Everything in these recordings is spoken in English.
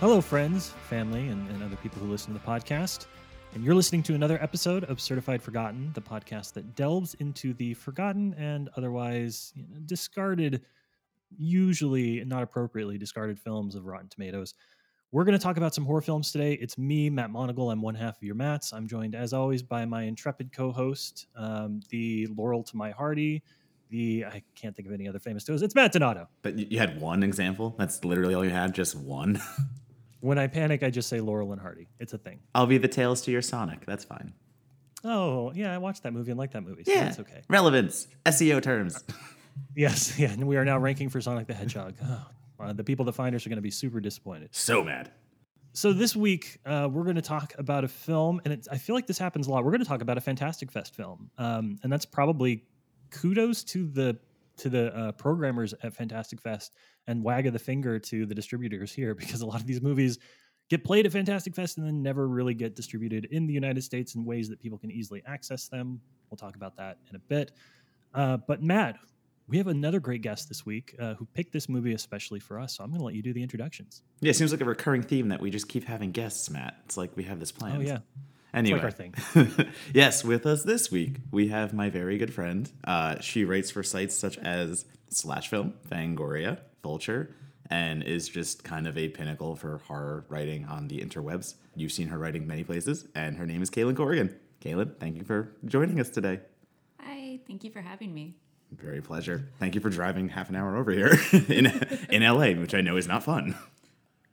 Hello, friends, family, and, and other people who listen to the podcast. And you're listening to another episode of Certified Forgotten, the podcast that delves into the forgotten and otherwise you know, discarded, usually not appropriately discarded films of Rotten Tomatoes. We're going to talk about some horror films today. It's me, Matt Monagle. I'm one half of your Mats. I'm joined, as always, by my intrepid co host, um, the Laurel to my Hardy, the I can't think of any other famous toes. It's Matt Donato. But you had one example? That's literally all you had? Just one? When I panic, I just say Laurel and Hardy. It's a thing. I'll be the Tails to your Sonic. That's fine. Oh, yeah, I watched that movie and liked that movie. So Yeah. that's okay. Relevance. SEO terms. Yes, yeah, and we are now ranking for Sonic the Hedgehog. Oh, uh, the people that find us are going to be super disappointed. So mad. So this week, uh, we're going to talk about a film, and it's, I feel like this happens a lot. We're going to talk about a Fantastic Fest film, um, and that's probably kudos to the to the uh, programmers at Fantastic Fest and wag of the finger to the distributors here, because a lot of these movies get played at Fantastic Fest and then never really get distributed in the United States in ways that people can easily access them. We'll talk about that in a bit. Uh, but Matt, we have another great guest this week uh, who picked this movie especially for us. So I'm going to let you do the introductions. Yeah, it seems like a recurring theme that we just keep having guests, Matt. It's like we have this plan. Oh yeah, Anyway, our thing. yes, with us this week we have my very good friend. Uh, she writes for sites such as Slash Film, Fangoria, Vulture, and is just kind of a pinnacle for horror writing on the interwebs. You've seen her writing many places, and her name is Kalyn Corrigan. Kalyn, thank you for joining us today. Hi, thank you for having me. Very pleasure. Thank you for driving half an hour over here in in LA, which I know is not fun.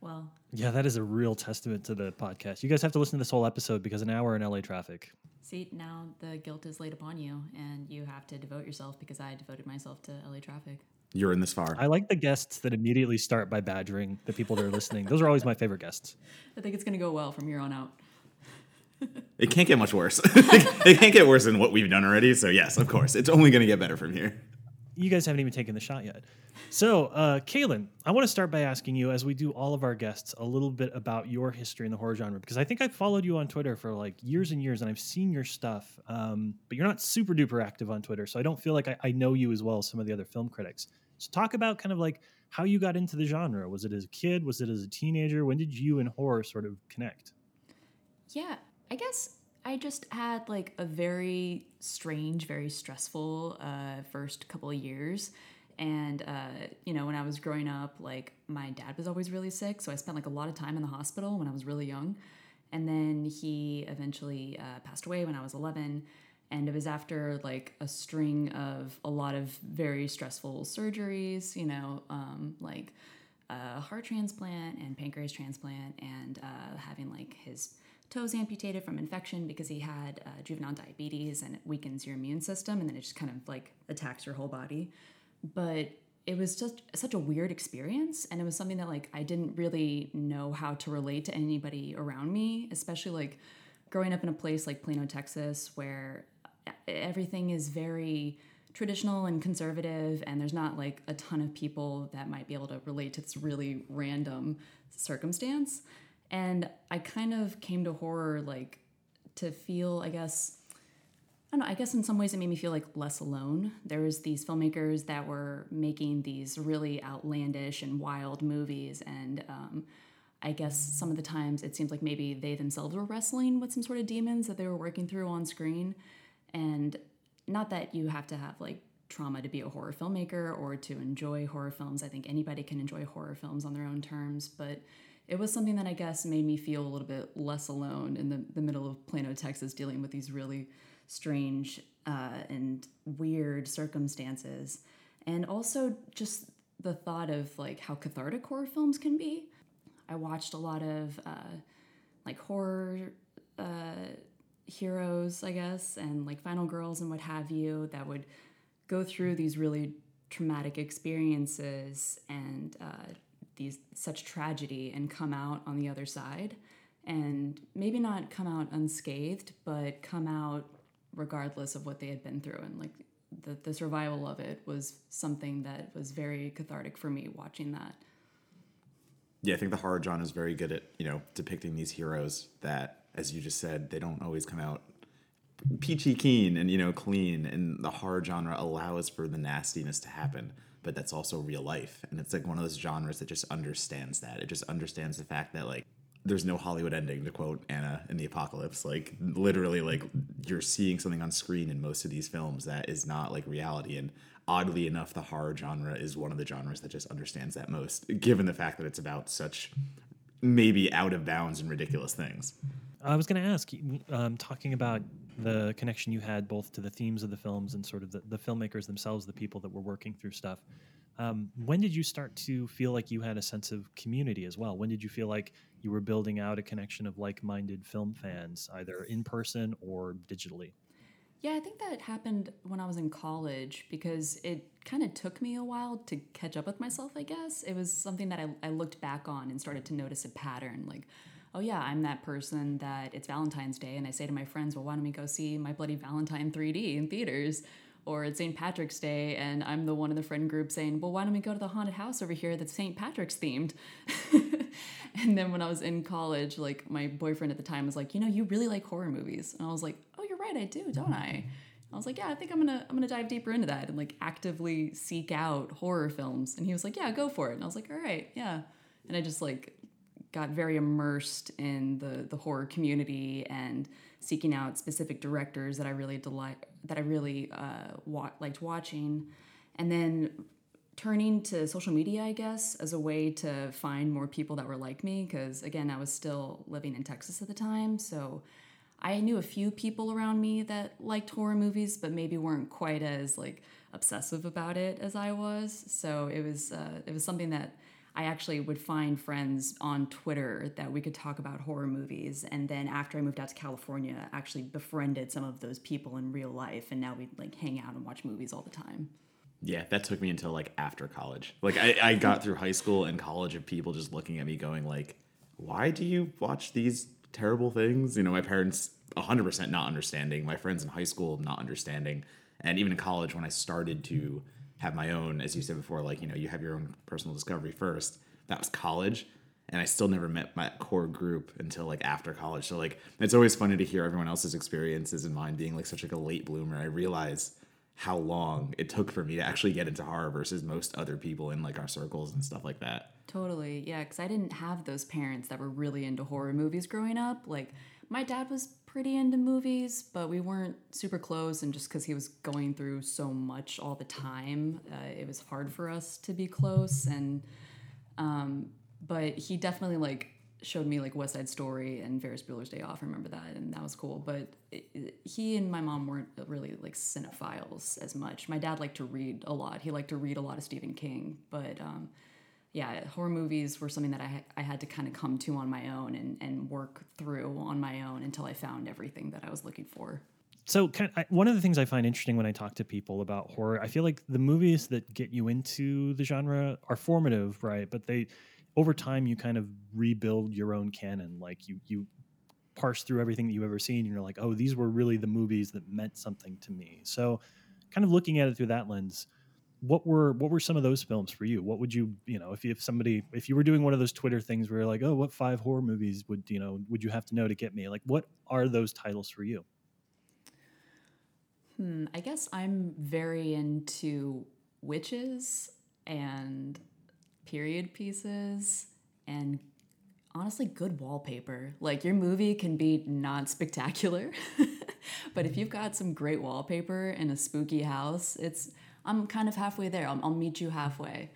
Well, Yeah, that is a real testament to the podcast. You guys have to listen to this whole episode because an hour in LA traffic. see, now the guilt is laid upon you, and you have to devote yourself because I devoted myself to LA traffic. You're in this far. I like the guests that immediately start by badgering the people that are listening. Those are always my favorite guests. I think it's going to go well from here on out. It can't get much worse. it can't get worse than what we've done already. So yes, of course, it's only going to get better from here. You guys haven't even taken the shot yet. So, uh, Kalyn, I want to start by asking you, as we do all of our guests, a little bit about your history in the horror genre because I think I've followed you on Twitter for like years and years, and I've seen your stuff. Um, but you're not super duper active on Twitter, so I don't feel like I, I know you as well as some of the other film critics. So, talk about kind of like how you got into the genre. Was it as a kid? Was it as a teenager? When did you and horror sort of connect? Yeah, I guess I just had like a very strange, very stressful uh, first couple of years. And, uh, you know, when I was growing up, like my dad was always really sick. So I spent like a lot of time in the hospital when I was really young. And then he eventually uh, passed away when I was 11. And it was after like a string of a lot of very stressful surgeries, you know, um, like a heart transplant and pancreas transplant, and uh, having like his toes amputated from infection because he had uh, juvenile diabetes and it weakens your immune system and then it just kind of like attacks your whole body. But it was just such a weird experience and it was something that like I didn't really know how to relate to anybody around me, especially like growing up in a place like Plano, Texas, where everything is very traditional and conservative and there's not like a ton of people that might be able to relate to this really random circumstance and i kind of came to horror like to feel i guess i don't know i guess in some ways it made me feel like less alone there was these filmmakers that were making these really outlandish and wild movies and um, I guess some of the times it seems like maybe they themselves were wrestling with some sort of demons that they were working through on screen. And not that you have to have like trauma to be a horror filmmaker or to enjoy horror films. I think anybody can enjoy horror films on their own terms, but it was something that I guess made me feel a little bit less alone in the, the middle of Plano, Texas, dealing with these really strange uh, and weird circumstances. And also just the thought of like how cathartic horror films can be. I watched a lot of uh, like horror uh, heroes, I guess, and like Final Girls and what have you that would go through these really traumatic experiences and uh, these such tragedy and come out on the other side. And maybe not come out unscathed but come out regardless of what they had been through. And like the, the survival of it was something that was very cathartic for me watching that. Yeah, I think the horror genre is very good at you know depicting these heroes that, as you just said, they don't always come out peachy keen and you know clean, and the horror genre allows for the nastiness to happen. But that's also real life. And it's like one of those genres that just understands that. It just understands the fact that like there's no Hollywood ending to quote Anna and the Apocalypse. Like literally like you're seeing something on screen in most of these films that is not like reality. And oddly enough, the horror genre is one of the genres that just understands that most, given the fact that it's about such maybe out of bounds and ridiculous things. I was going to ask, um, talking about the connection you had both to the themes of the films and sort of the, the filmmakers themselves, the people that were working through stuff. Um, when did you start to feel like you had a sense of community as well? When did you feel like you were building out a connection of like minded film fans, either in person or digitally? Yeah, I think that happened when I was in college because it kind of took me a while to catch up with myself, I guess. It was something that I, I looked back on and started to notice a pattern. Like, oh, yeah, I'm that person that it's Valentine's Day, and I say to my friends, well, why don't we go see My Bloody Valentine 3D in theaters? Or it's St. Patrick's Day, and I'm the one in the friend group saying, well, why don't we go to the haunted house over here that's St. Patrick's themed? and then when I was in college, like my boyfriend at the time was like, you know, you really like horror movies. And I was like, oh, you're right, I do, don't I? I was like, yeah, I think I'm gonna I'm gonna dive deeper into that and like actively seek out horror films. And he was like, yeah, go for it. And I was like, all right, yeah. And I just like got very immersed in the the horror community and seeking out specific directors that I really delight that I really uh, wa- liked watching, and then turning to social media, I guess, as a way to find more people that were like me. Because again, I was still living in Texas at the time, so I knew a few people around me that liked horror movies, but maybe weren't quite as like obsessive about it as I was. So it was uh, it was something that I actually would find friends on Twitter that we could talk about horror movies. And then after I moved out to California, actually befriended some of those people in real life, and now we like hang out and watch movies all the time. Yeah, that took me until like after college. Like I, I got through high school and college of people just looking at me going like, "Why do you watch these terrible things?" You know, my parents 100% not understanding, my friends in high school not understanding, and even in college when I started to have my own, as you said before, like you know, you have your own personal discovery first. That was college, and I still never met my core group until like after college. So like, it's always funny to hear everyone else's experiences and mine being like such like a late bloomer. I realize how long it took for me to actually get into horror versus most other people in like our circles and stuff like that. Totally. Yeah, cuz I didn't have those parents that were really into horror movies growing up. Like my dad was pretty into movies, but we weren't super close and just cuz he was going through so much all the time, uh, it was hard for us to be close and um but he definitely like showed me like West Side Story and Ferris Bueller's Day Off. I remember that, and that was cool. But it, it, he and my mom weren't really like cinephiles as much. My dad liked to read a lot. He liked to read a lot of Stephen King, but um, yeah, horror movies were something that I I had to kind of come to on my own and and work through on my own until I found everything that I was looking for. So, kind of, one of the things I find interesting when I talk to people about horror, I feel like the movies that get you into the genre are formative, right? But they over time you kind of rebuild your own canon like you you parse through everything that you've ever seen and you're like oh these were really the movies that meant something to me so kind of looking at it through that lens what were what were some of those films for you? What would you you know if you, if somebody if you were doing one of those twitter things where you're like oh what five horror movies would you know would you have to know to get me? Like what are those titles for you? Hmm i guess i'm very into witches and period pieces and honestly good wallpaper. Like your movie can be not spectacular, but if you've got some great wallpaper in a spooky house, it's I'm kind of halfway there. I'll, I'll meet you halfway.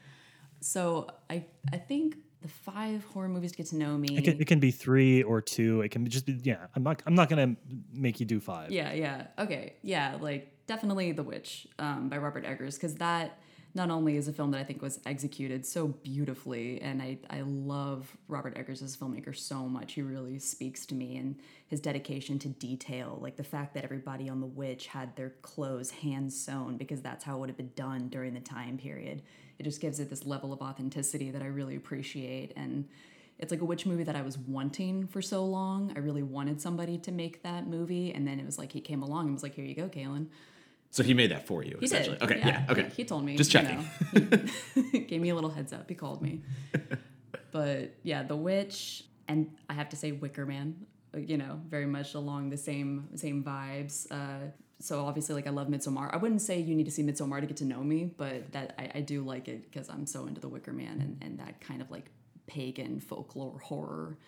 So I I think the five horror movies to get to know me. It can, it can be three or two. It can just be yeah. I'm not I'm not gonna make you do five. Yeah, yeah. Okay, yeah. Like definitely The Witch um, by Robert Eggers because that not only is a film that I think was executed so beautifully, and I, I love Robert Eggers as a filmmaker so much. He really speaks to me and his dedication to detail, like the fact that everybody on The Witch had their clothes hand sewn because that's how it would have been done during the time period. It just gives it this level of authenticity that I really appreciate. And it's like a witch movie that I was wanting for so long. I really wanted somebody to make that movie. And then it was like he came along and was like, here you go, Kalyn so he made that for you, he essentially. Did. Okay, yeah, yeah okay. He told me. Just checking. You know, gave me a little heads up. He called me. but yeah, The Witch, and I have to say Wicker Man. You know, very much along the same same vibes. Uh, so obviously, like I love Midsommar. I wouldn't say you need to see Midsommar to get to know me, but that I, I do like it because I'm so into The Wicker Man and, and that kind of like pagan folklore horror.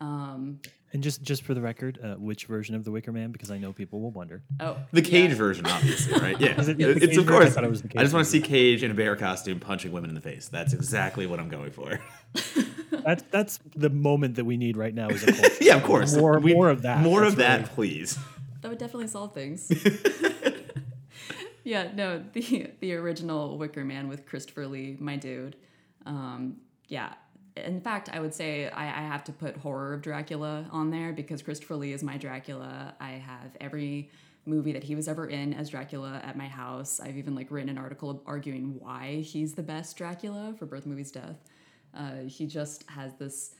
Um, And just just for the record, uh, which version of the Wicker Man? Because I know people will wonder. oh, The Cage yeah. version, obviously, right? Yeah, it- the it's of version? I course. it was I just want to see Cage in a bear costume punching women in the face. That's exactly what I'm going for. That's that's the moment that we need right now. Is a culture. yeah, of course. More- We- more of that. More That's of that, please. That would definitely solve things. yeah, no, the the original Wicker Man with Christopher Lee, my dude. Um, yeah. In fact, I would say I, I have to put Horror of Dracula on there because Christopher Lee is my Dracula. I have every movie that he was ever in as Dracula at my house. I've even like written an article arguing why he's the best Dracula for Birth Movies Death. Uh, he just has this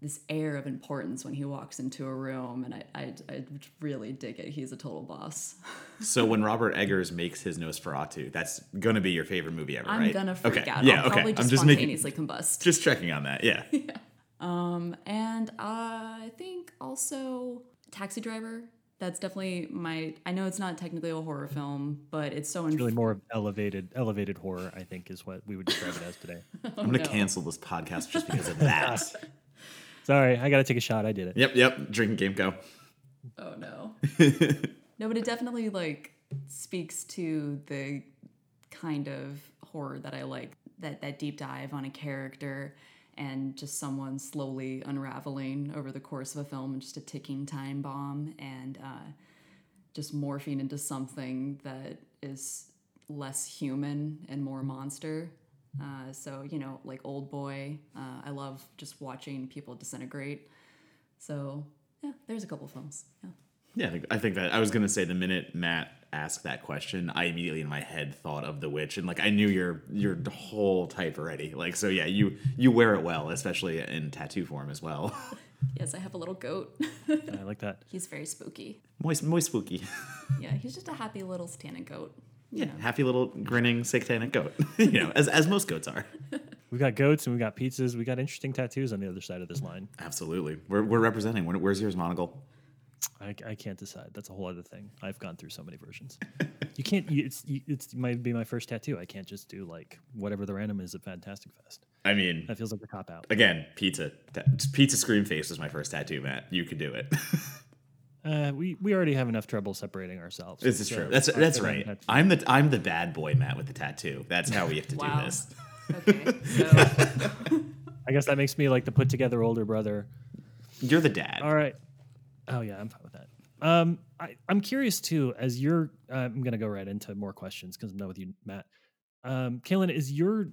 this air of importance when he walks into a room, and I, I, I really dig it. He's a total boss. So when Robert Eggers makes his Nosferatu, that's gonna be your favorite movie ever, I'm right? gonna freak okay. out. Yeah, I'll okay. probably just I'm just making spontaneously combust. just checking on that. Yeah. Um, and uh, I think also Taxi Driver. That's definitely my. I know it's not technically a horror film, but it's so. It's really more of elevated elevated horror. I think is what we would describe it as today. I'm gonna no. cancel this podcast just because of that. Sorry, I got to take a shot. I did it. yep, yep. Drinking game go. Oh no. no, but it definitely like speaks to the kind of horror that I like. That that deep dive on a character and just someone slowly unraveling over the course of a film and just a ticking time bomb and uh, just morphing into something that is less human and more monster. Uh, so you know, like Old Boy, uh, I love just watching people disintegrate. So yeah, there's a couple films. Yeah. Yeah, I think, I think that I was gonna say the minute Matt asked that question, I immediately in my head thought of the witch, and like I knew your your whole type already. Like so, yeah, you you wear it well, especially in tattoo form as well. Yes, I have a little goat. I like that. he's very spooky. moist, moist, spooky. Yeah, he's just a happy little Santa goat. You Yeah, know. happy little grinning satanic goat. you know, as as most goats are. We've got goats and we've got pizzas. We got interesting tattoos on the other side of this line. Absolutely, we're we're representing. Where, where's yours, Monagle? I, I can't decide. That's a whole other thing. I've gone through so many versions. you can't. You, it's you, it's might be my first tattoo. I can't just do like whatever the random is at Fantastic Fest. I mean, That feels like a cop out. again, pizza. Ta- pizza scream face was my first tattoo, Matt. You could do it. Uh, we we already have enough trouble separating ourselves. this is So, true. That's that's right. that's- I'm the I'm the bad boy, Matt, with the tattoo. That's how we have to Wow. do this. Okay, so I guess that makes me like the put together older brother. You're the dad. All right. Oh yeah, I'm fine with that. Um, I, I'm curious too. As you're, uh, I'm gonna go right into more questions because I'm done with you, Matt. Um, Kalyn, is you're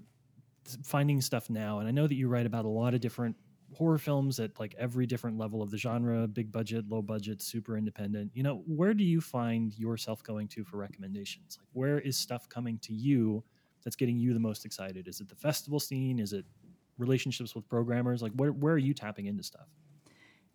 finding stuff now, and I know that you write about a lot of different horror films at like every different level of the genre, big budget, low budget, super independent. You know, where do you find yourself going to for recommendations? Like, where is stuff coming to you that's getting you the most excited? Is it the festival scene? Is it relationships with programmers? Like, where where are you tapping into stuff?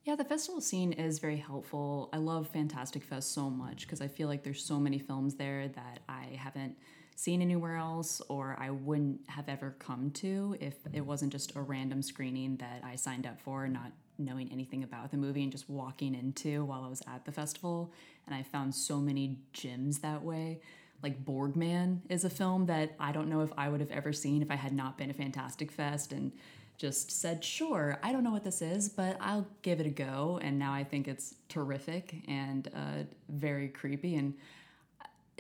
yeah, the festival scene is very helpful. I love Fantastic Fest so much because I feel like there's so many films there that I haven't seen anywhere else or I wouldn't have ever come to if it wasn't just a random screening that I signed up for, not knowing anything about the movie and just walking into while I was at the festival. And I found so many gems that way. Like Borgman is a film that I don't know if I would have ever seen if I had not been to Fantastic Fest and just said, sure, I don't know what this is, but I'll give it a go. And now I think it's terrific and uh, very creepy. And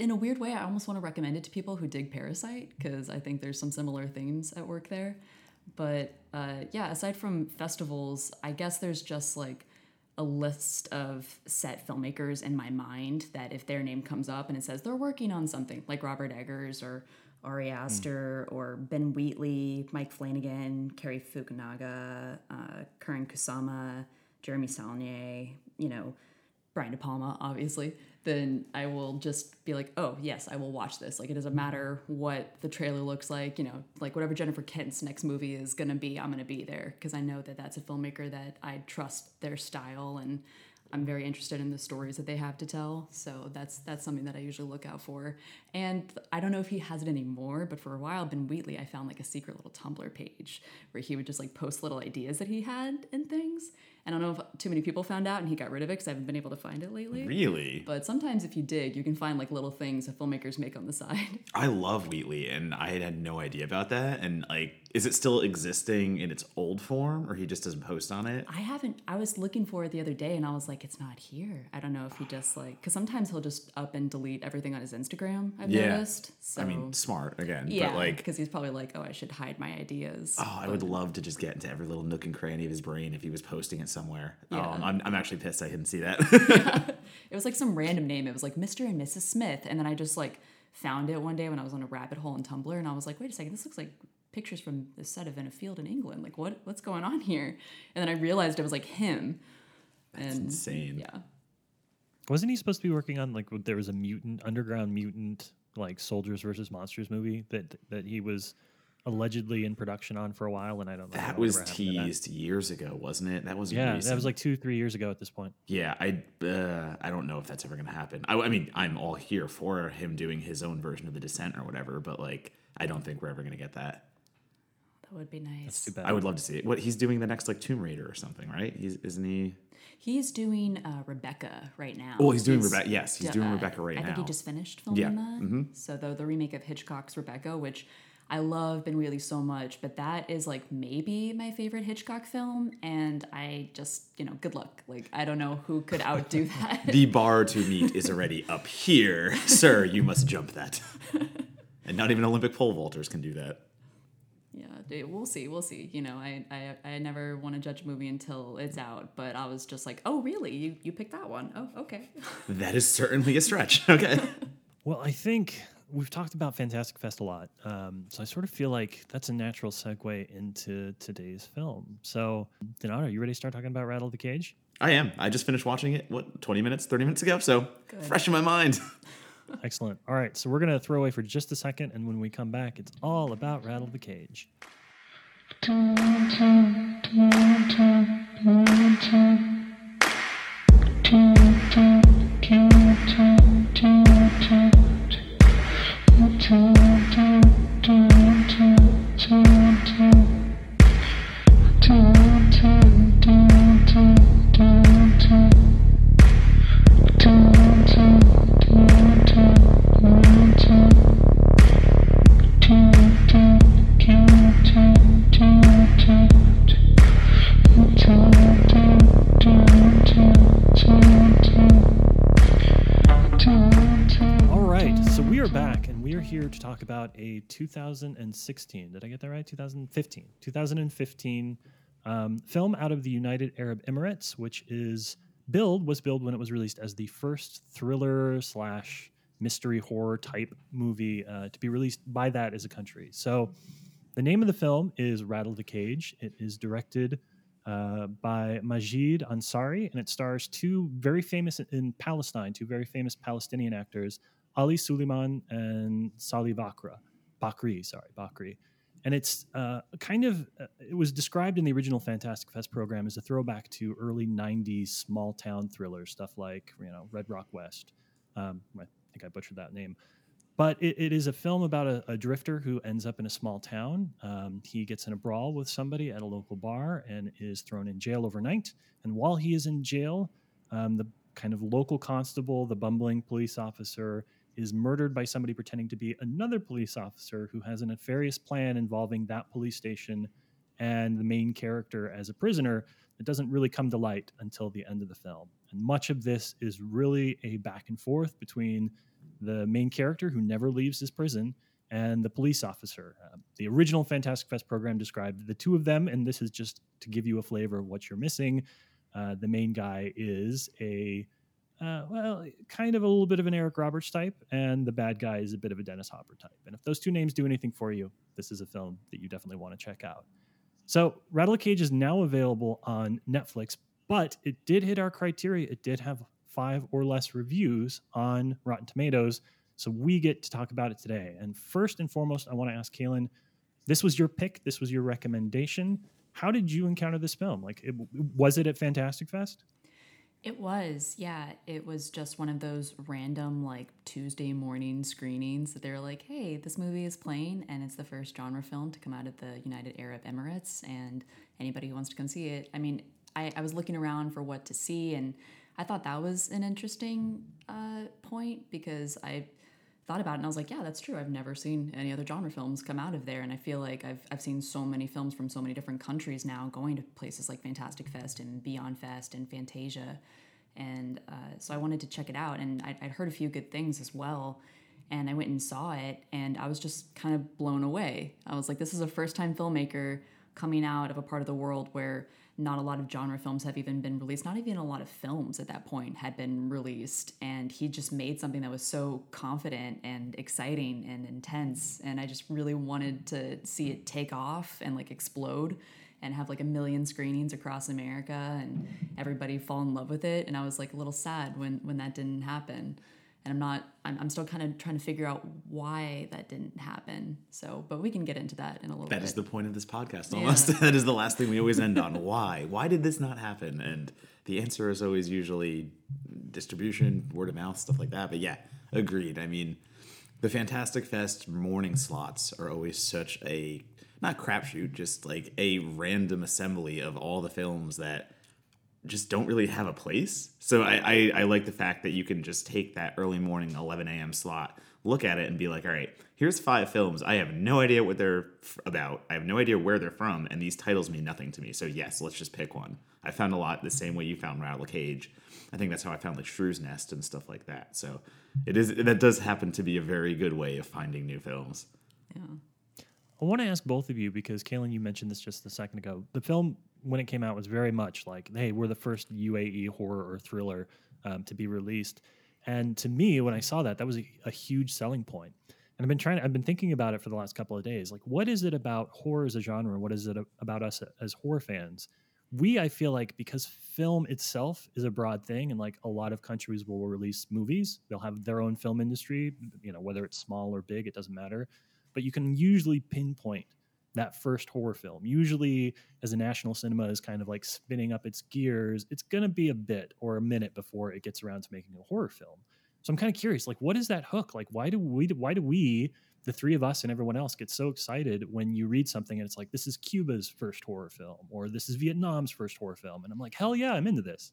in a weird way, I almost want to recommend it to people who dig Parasite because I think there's some similar themes at work there. But uh, yeah, aside from festivals, I guess there's just like a list of set filmmakers in my mind that if their name comes up and it says they're working on something like Robert Eggers or Ari Aster or Ben Wheatley, Mike Flanagan, Cary Fukunaga, uh, Karyn Kusama, Jeremy Saulnier, you know, Brian De Palma, obviously, then I will just be like, oh, yes, I will watch this. Like, it doesn't matter what the trailer looks like, you know, like whatever Jennifer Kent's next movie is going to be, I'm going to be there because I know that that's a filmmaker that I trust their style and I'm very interested in the stories that they have to tell. So that's that's something that I usually look out for. And I don't know if he has it anymore, but for a while, Ben Wheatley, I found like a secret little Tumblr page where he would just like post little ideas that he had and things. I don't know if too many people found out and he got rid of it because I haven't been able to find it lately. Really? But sometimes if you dig, you can find like little things that filmmakers make on the side. I love Wheatley, and I had no idea about that. And like, is it still existing in its old form, or he just doesn't post on it? I haven't. I was looking for it the other day, and I was like, "It's not here." I don't know if he just like because sometimes he'll just up and delete everything on his Instagram. I've Yeah. noticed. So I mean, smart again, yeah, but like, because he's probably like, "Oh, I should hide my ideas." oh, I would love to just get into every little nook and cranny of his brain if he was posting it somewhere. Yeah. Um, I'm, I'm actually pissed I didn't see that. It was like some random name. It was like Mr. and Mrs. Smith, and then I just like found it one day when I was on a rabbit hole in Tumblr, and I was like, "Wait a second, this looks like." Pictures from the set of in a field in england like what what's going on here and then i realized it was like him That's and insane. yeah Wasn't he supposed to be working on like there was a mutant underground mutant like soldiers versus monsters movie that that he was allegedly in production on for a while, and I don't know. That was happened to that. teased years ago, wasn't it? That was Yeah, recent. that was like two three years ago at this point. Yeah, I uh, I don't know if that's ever gonna happen. I, I mean, I'm all here for him doing his own version of the Descent or whatever, but like, I don't think we're ever gonna get that. That would be nice That's too bad. I would love to see it. What he's doing the next like Tomb Raider or something, right? He's isn't he? He's doing uh, Rebecca right now. Oh, he's doing Rebecca. Yes, he's doing uh, Rebecca right I now. I think he just finished filming Yeah, mm-hmm. that. So the the remake of Hitchcock's Rebecca, which I love Ben Wheatley so much, but that is like maybe my favorite Hitchcock film, and I just you know good luck. Like I don't know who could outdo that. the bar to meet is already up here, sir. You must jump that. and not even Olympic pole vaulters can do that. Yeah, we'll see, we'll see. You know, I I, I never want to judge a movie until it's out, but I was just like, oh really? You you picked that one? Oh okay. That is certainly a stretch. Okay. Well, I think we've talked about Fantastic Fest a lot, um, so I sort of feel like that's a natural segue into today's film. So, Donato, are you ready to start talking about Rattle the Cage? I am. I just finished watching it, what, 20 minutes, 30 minutes ago? So fresh in my mind. Excellent. All right, so we're gonna throw away for just a second, and when we come back, it's all about Rattle the Cage. About a 2016. Did I get that right? 2015. 2015 um, film out of the United Arab Emirates, which is billed was billed when it was released as the first thriller slash mystery horror type movie uh, to be released by that as a country. So, the name of the film is Rattle the Cage. It is directed uh, by Majid Ansari, and it stars two very famous in Palestine, two very famous Palestinian actors, Ali Suliman and Saleh Bakra, Bakri, sorry, Bakri. And it's uh, kind of, uh, it was described in the original Fantastic Fest program as a throwback to early 90s small town thriller, stuff like, you know, Red Rock West. Um, I think I butchered that name. But it, it is a film about a, a drifter who ends up in a small town. Um, he gets in a brawl with somebody at a local bar and is thrown in jail overnight. And while he is in jail, um, the kind of local constable, the bumbling police officer, is murdered by somebody pretending to be another police officer who has a nefarious plan involving that police station and the main character as a prisoner that doesn't really come to light until the end of the film. And much of this is really a back and forth between the main character who never leaves his prison and the police officer. Uh, the original Fantastic Fest program described the two of them, and this is just to give you a flavor of what you're missing. Uh, the main guy is a uh, well, kind of a little bit of an Eric Roberts type, and the bad guy is a bit of a Dennis Hopper type. And if those two names do anything for you, this is a film that you definitely want to check out. So, Rattle Cage is now available on Netflix, but it did hit our criteria. It did have five or less reviews on Rotten Tomatoes. So, we get to talk about it today. And first and foremost, I want to ask Kalyn this was your pick, this was your recommendation. How did you encounter this film? Like, it, was it at Fantastic Fest? It was, yeah. It was just one of those random, like Tuesday morning screenings that they were like, hey, this movie is playing, and it's the first genre film to come out of the United Arab Emirates. And anybody who wants to come see it, I mean, I, I was looking around for what to see, and I thought that was an interesting uh, point because I thought about it and I was like, yeah, that's true. I've never seen any other genre films come out of there. And I feel like I've, I've seen so many films from so many different countries now going to places like Fantastic Fest and Beyond Fest and Fantasia. And uh, so I wanted to check it out. And I'd, I'd heard a few good things as well. And I went and saw it and I was just kind of blown away. I was like, this is a first time filmmaker coming out of a part of the world where not a lot of genre films have even been released. Not even a lot of films at that point had been released. And he just made something that was so confident and exciting and intense. And I just really wanted to see it take off and like explode and have like a million screenings across America and everybody fall in love with it. And I was like a little sad when when that didn't happen and I'm not I'm, I'm still kind of trying to figure out why that didn't happen. So, but we can get into that in a little That bit. is the point of this podcast almost. that is the last thing we always end on. Why? Why did this not happen? And the answer is always usually distribution, word of mouth, stuff like that. But yeah, agreed. I mean, the Fantastic Fest morning slots are always such a not crapshoot, just like a random assembly of all the films that just don't really have a place. So I, I, I like the fact that you can just take that early morning 11 a.m. slot, look at it, and be like, all right, here's five films. I have no idea what they're f- about. I have no idea where they're from, and these titles mean nothing to me. So yes, let's just pick one. I found a lot the same way you found Rattle Cage. I think that's how I found like Shrew's Nest and stuff like that. So it is that does happen to be a very good way of finding new films. yeah. I want to ask both of you because Kalyn, you mentioned this just a second ago. The film, when it came out, was very much like, "Hey, we're the first UAE horror or thriller um, to be released." And to me, when I saw that, that was a, a huge selling point. And I've been trying. I've been thinking about it for the last couple of days. Like, what is it about horror as a genre? What is it about us as horror fans? We, I feel like, because film itself is a broad thing, and like a lot of countries will release movies, they'll have their own film industry. You know, whether it's small or big, it doesn't matter but you can usually pinpoint that first horror film. Usually, as a national cinema is kind of like spinning up its gears, it's going to be a bit or a minute before it gets around to making a horror film. So I'm kind of curious, like, what is that hook? Like, why do we, why do we, the three of us and everyone else, get so excited when you read something and it's like, this is Cuba's first horror film or this is Vietnam's first horror film, and I'm like, hell yeah, I'm into this.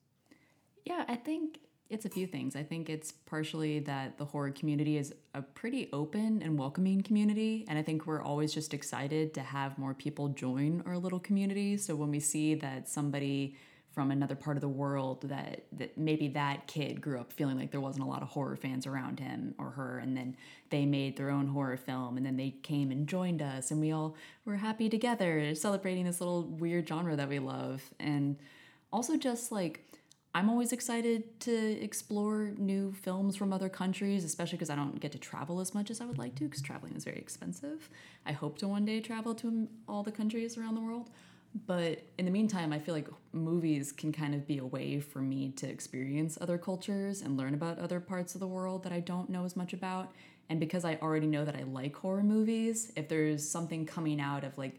Yeah, I think it's a few things. I think it's partially that the horror community is a pretty open and welcoming community. And I think we're always just excited to have more people join our little community. So when we see that somebody from another part of the world that, that maybe that kid grew up feeling like there wasn't a lot of horror fans around him or her and then they made their own horror film and then they came and joined us and we all were happy together celebrating this little weird genre that we love and also just like I'm always excited to explore new films from other countries, especially because I don't get to travel as much as I would like to, because traveling is very expensive. I hope to one day travel to all the countries around the world. But in the meantime, I feel like movies can kind of be a way for me to experience other cultures and learn about other parts of the world that I don't know as much about. And because I already know that I like horror movies, if there's something coming out of like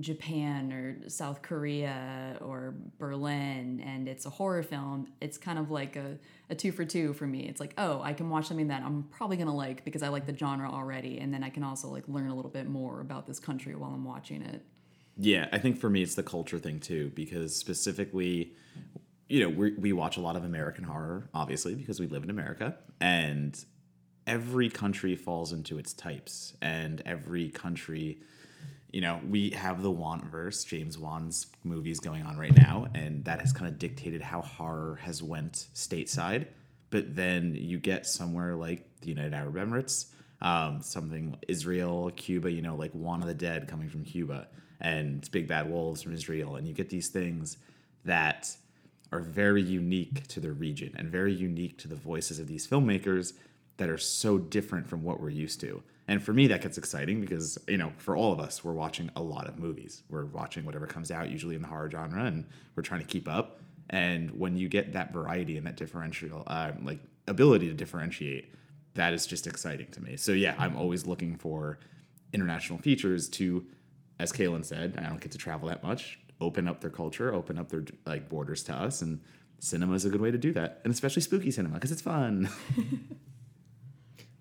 Japan or South Korea or Berlin and it's a horror film, it's kind of like a, a two for two for me. It's like, oh, I can watch something that I'm probably gonna like because I like the genre already, and then I can also like learn a little bit more about this country while I'm watching it. Yeah, I think for me it's the culture thing too, because specifically, you know, we we watch a lot of American horror, obviously, because we live in America, and every country falls into its types, and every country, you know, we have the want verse, James Wan's movies going on right now, and that has kind of dictated how horror has went stateside. But then you get somewhere like the United Arab Emirates, um, something Israel, Cuba, you know, like Juan of the Dead coming from Cuba, and Big Bad Wolves from Israel, and you get these things that are very unique to the region and very unique to the voices of these filmmakers that are so different from what we're used to. And for me, that gets exciting because, you know, for all of us, we're watching a lot of movies. We're watching whatever comes out, usually in the horror genre, and we're trying to keep up. And when you get that variety and that differential, uh, like ability to differentiate, that is just exciting to me. So yeah, I'm always looking for international features to, as Kalyn said, I don't get to travel that much. Open up their culture, open up their like borders to us, and cinema is a good way to do that, and especially spooky cinema because it's fun.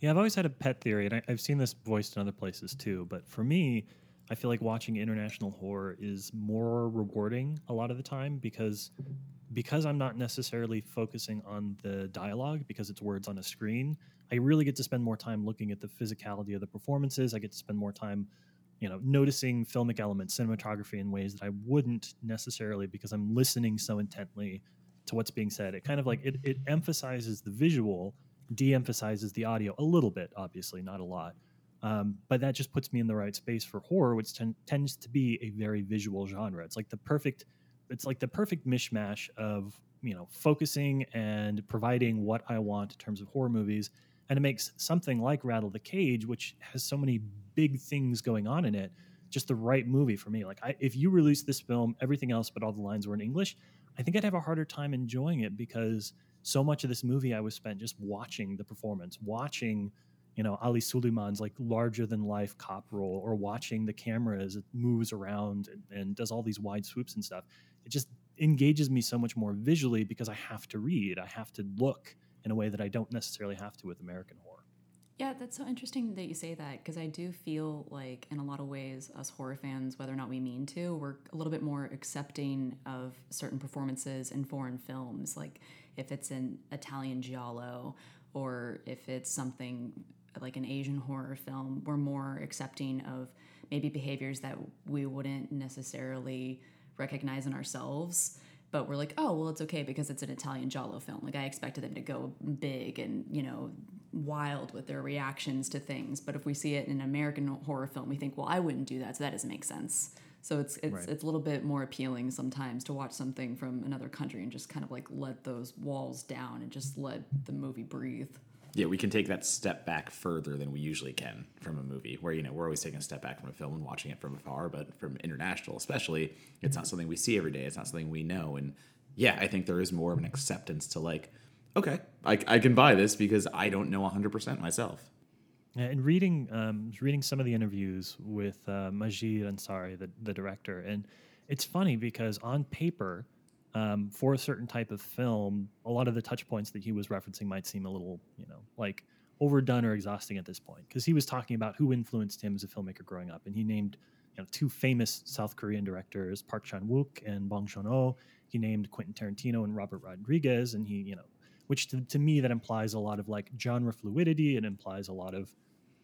Yeah, I've always had a pet theory, and I, I've seen this voiced in other places too. But for me, I feel like watching international horror is more rewarding a lot of the time because because I'm not necessarily focusing on the dialogue because it's words on a screen. I really get to spend more time looking at the physicality of the performances. I get to spend more time, you know, noticing filmic elements, cinematography in ways that I wouldn't necessarily because I'm listening so intently to what's being said. It kind of like it, it emphasizes the visual, de-emphasizes the audio a little bit, obviously, not a lot. Um, but that just puts me in the right space for horror, which ten- tends to be a very visual genre. It's like the perfect, it's like the perfect mishmash of you know focusing and providing what I want in terms of horror movies, and it makes something like Rattle the Cage, which has so many big things going on in it, just the right movie for me. Like I, if you release this film, everything else but all the lines were in English, I think I'd have a harder time enjoying it because so much of this movie I was spent just watching the performance, watching you know Ali Suliman's like larger than life cop role, or watching the camera as it moves around and, and does all these wide swoops and stuff. It just engages me so much more visually because I have to read, I have to look in a way that I don't necessarily have to with American horror. Yeah, that's so interesting that you say that because I do feel like, in a lot of ways, us horror fans, whether or not we mean to, we're a little bit more accepting of certain performances in foreign films. Like if it's an Italian giallo or if it's something like an Asian horror film, we're more accepting of maybe behaviors that we wouldn't necessarily recognize in ourselves. But we're like, oh, well, it's okay because it's an Italian giallo film. Like, I expected them to go big and, you know, wild with their reactions to things. But if we see it in an American horror film, we think, well, I wouldn't do that. So that doesn't make sense. So it's it's Right. it's a little bit more appealing sometimes to watch something from another country and just kind of like let those walls down and just let the movie breathe. Yeah, we can take that step back further than we usually can from a movie, where you know we're always taking a step back from a film and watching it from afar. But from international, especially, it's not something we see every day. It's not something we know. And yeah, I think there is more of an acceptance to like, okay, I, I can buy this because I don't know 100% myself. And reading, um, reading some of the interviews with uh, Majid Ansari, the, the director, and it's funny because on paper, um, for a certain type of film, a lot of the touch points that he was referencing might seem a little, you know, like overdone or exhausting at this point. Because he was talking about who influenced him as a filmmaker growing up, and he named, you know, two famous South Korean directors, Park Chan Wook and Bong Joon Ho. He named Quentin Tarantino and Robert Rodriguez, and he, you know, which to, to me that implies a lot of like genre fluidity. It implies a lot of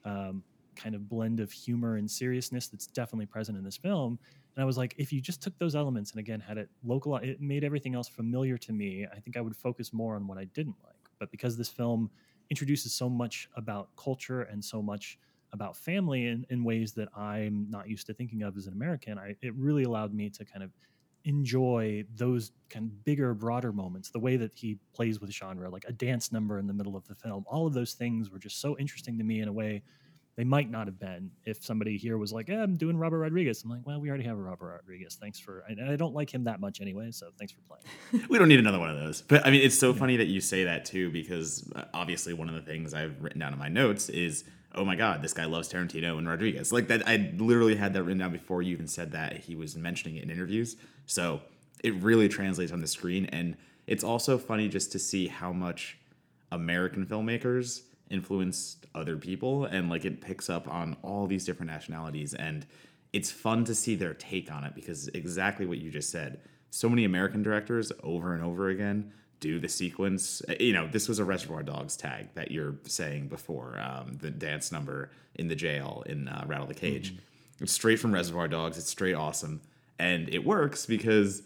um, kind of blend of humor and seriousness that's definitely present in this film. And I was like, if you just took those elements and again had it local, it made everything else familiar to me. I think I would focus more on what I didn't like. But because this film introduces so much about culture and so much about family in, in ways that I'm not used to thinking of as an American, I, it really allowed me to kind of enjoy those kind of bigger, broader moments. The way that he plays with genre, like a dance number in the middle of the film, all of those things were just so interesting to me in a way they might not have been if somebody here was like, eh, "I'm doing Robert Rodriguez." I'm like, "Well, we already have a Robert Rodriguez. Thanks for." And I don't like him that much anyway, so thanks for playing. we don't need another one of those. But I mean, it's so funny that you say that too, because uh, obviously one of the things I've written down in my notes is, oh my god, this guy loves Tarantino and Rodriguez. Like that, I literally had that written down before you even said that. He was mentioning it in interviews, so it really translates on the screen, and it's also funny just to see how much American filmmakers influenced other people, and like it picks up on all these different nationalities and it's fun to see their take on it because exactly what you just said. So many American directors over and over again do the sequence. uh, You know, this was a Reservoir Dogs tag that you're saying before, um, the dance number in the jail in uh, Rattle the Cage. It's straight from Reservoir Dogs. It's straight awesome. And it works because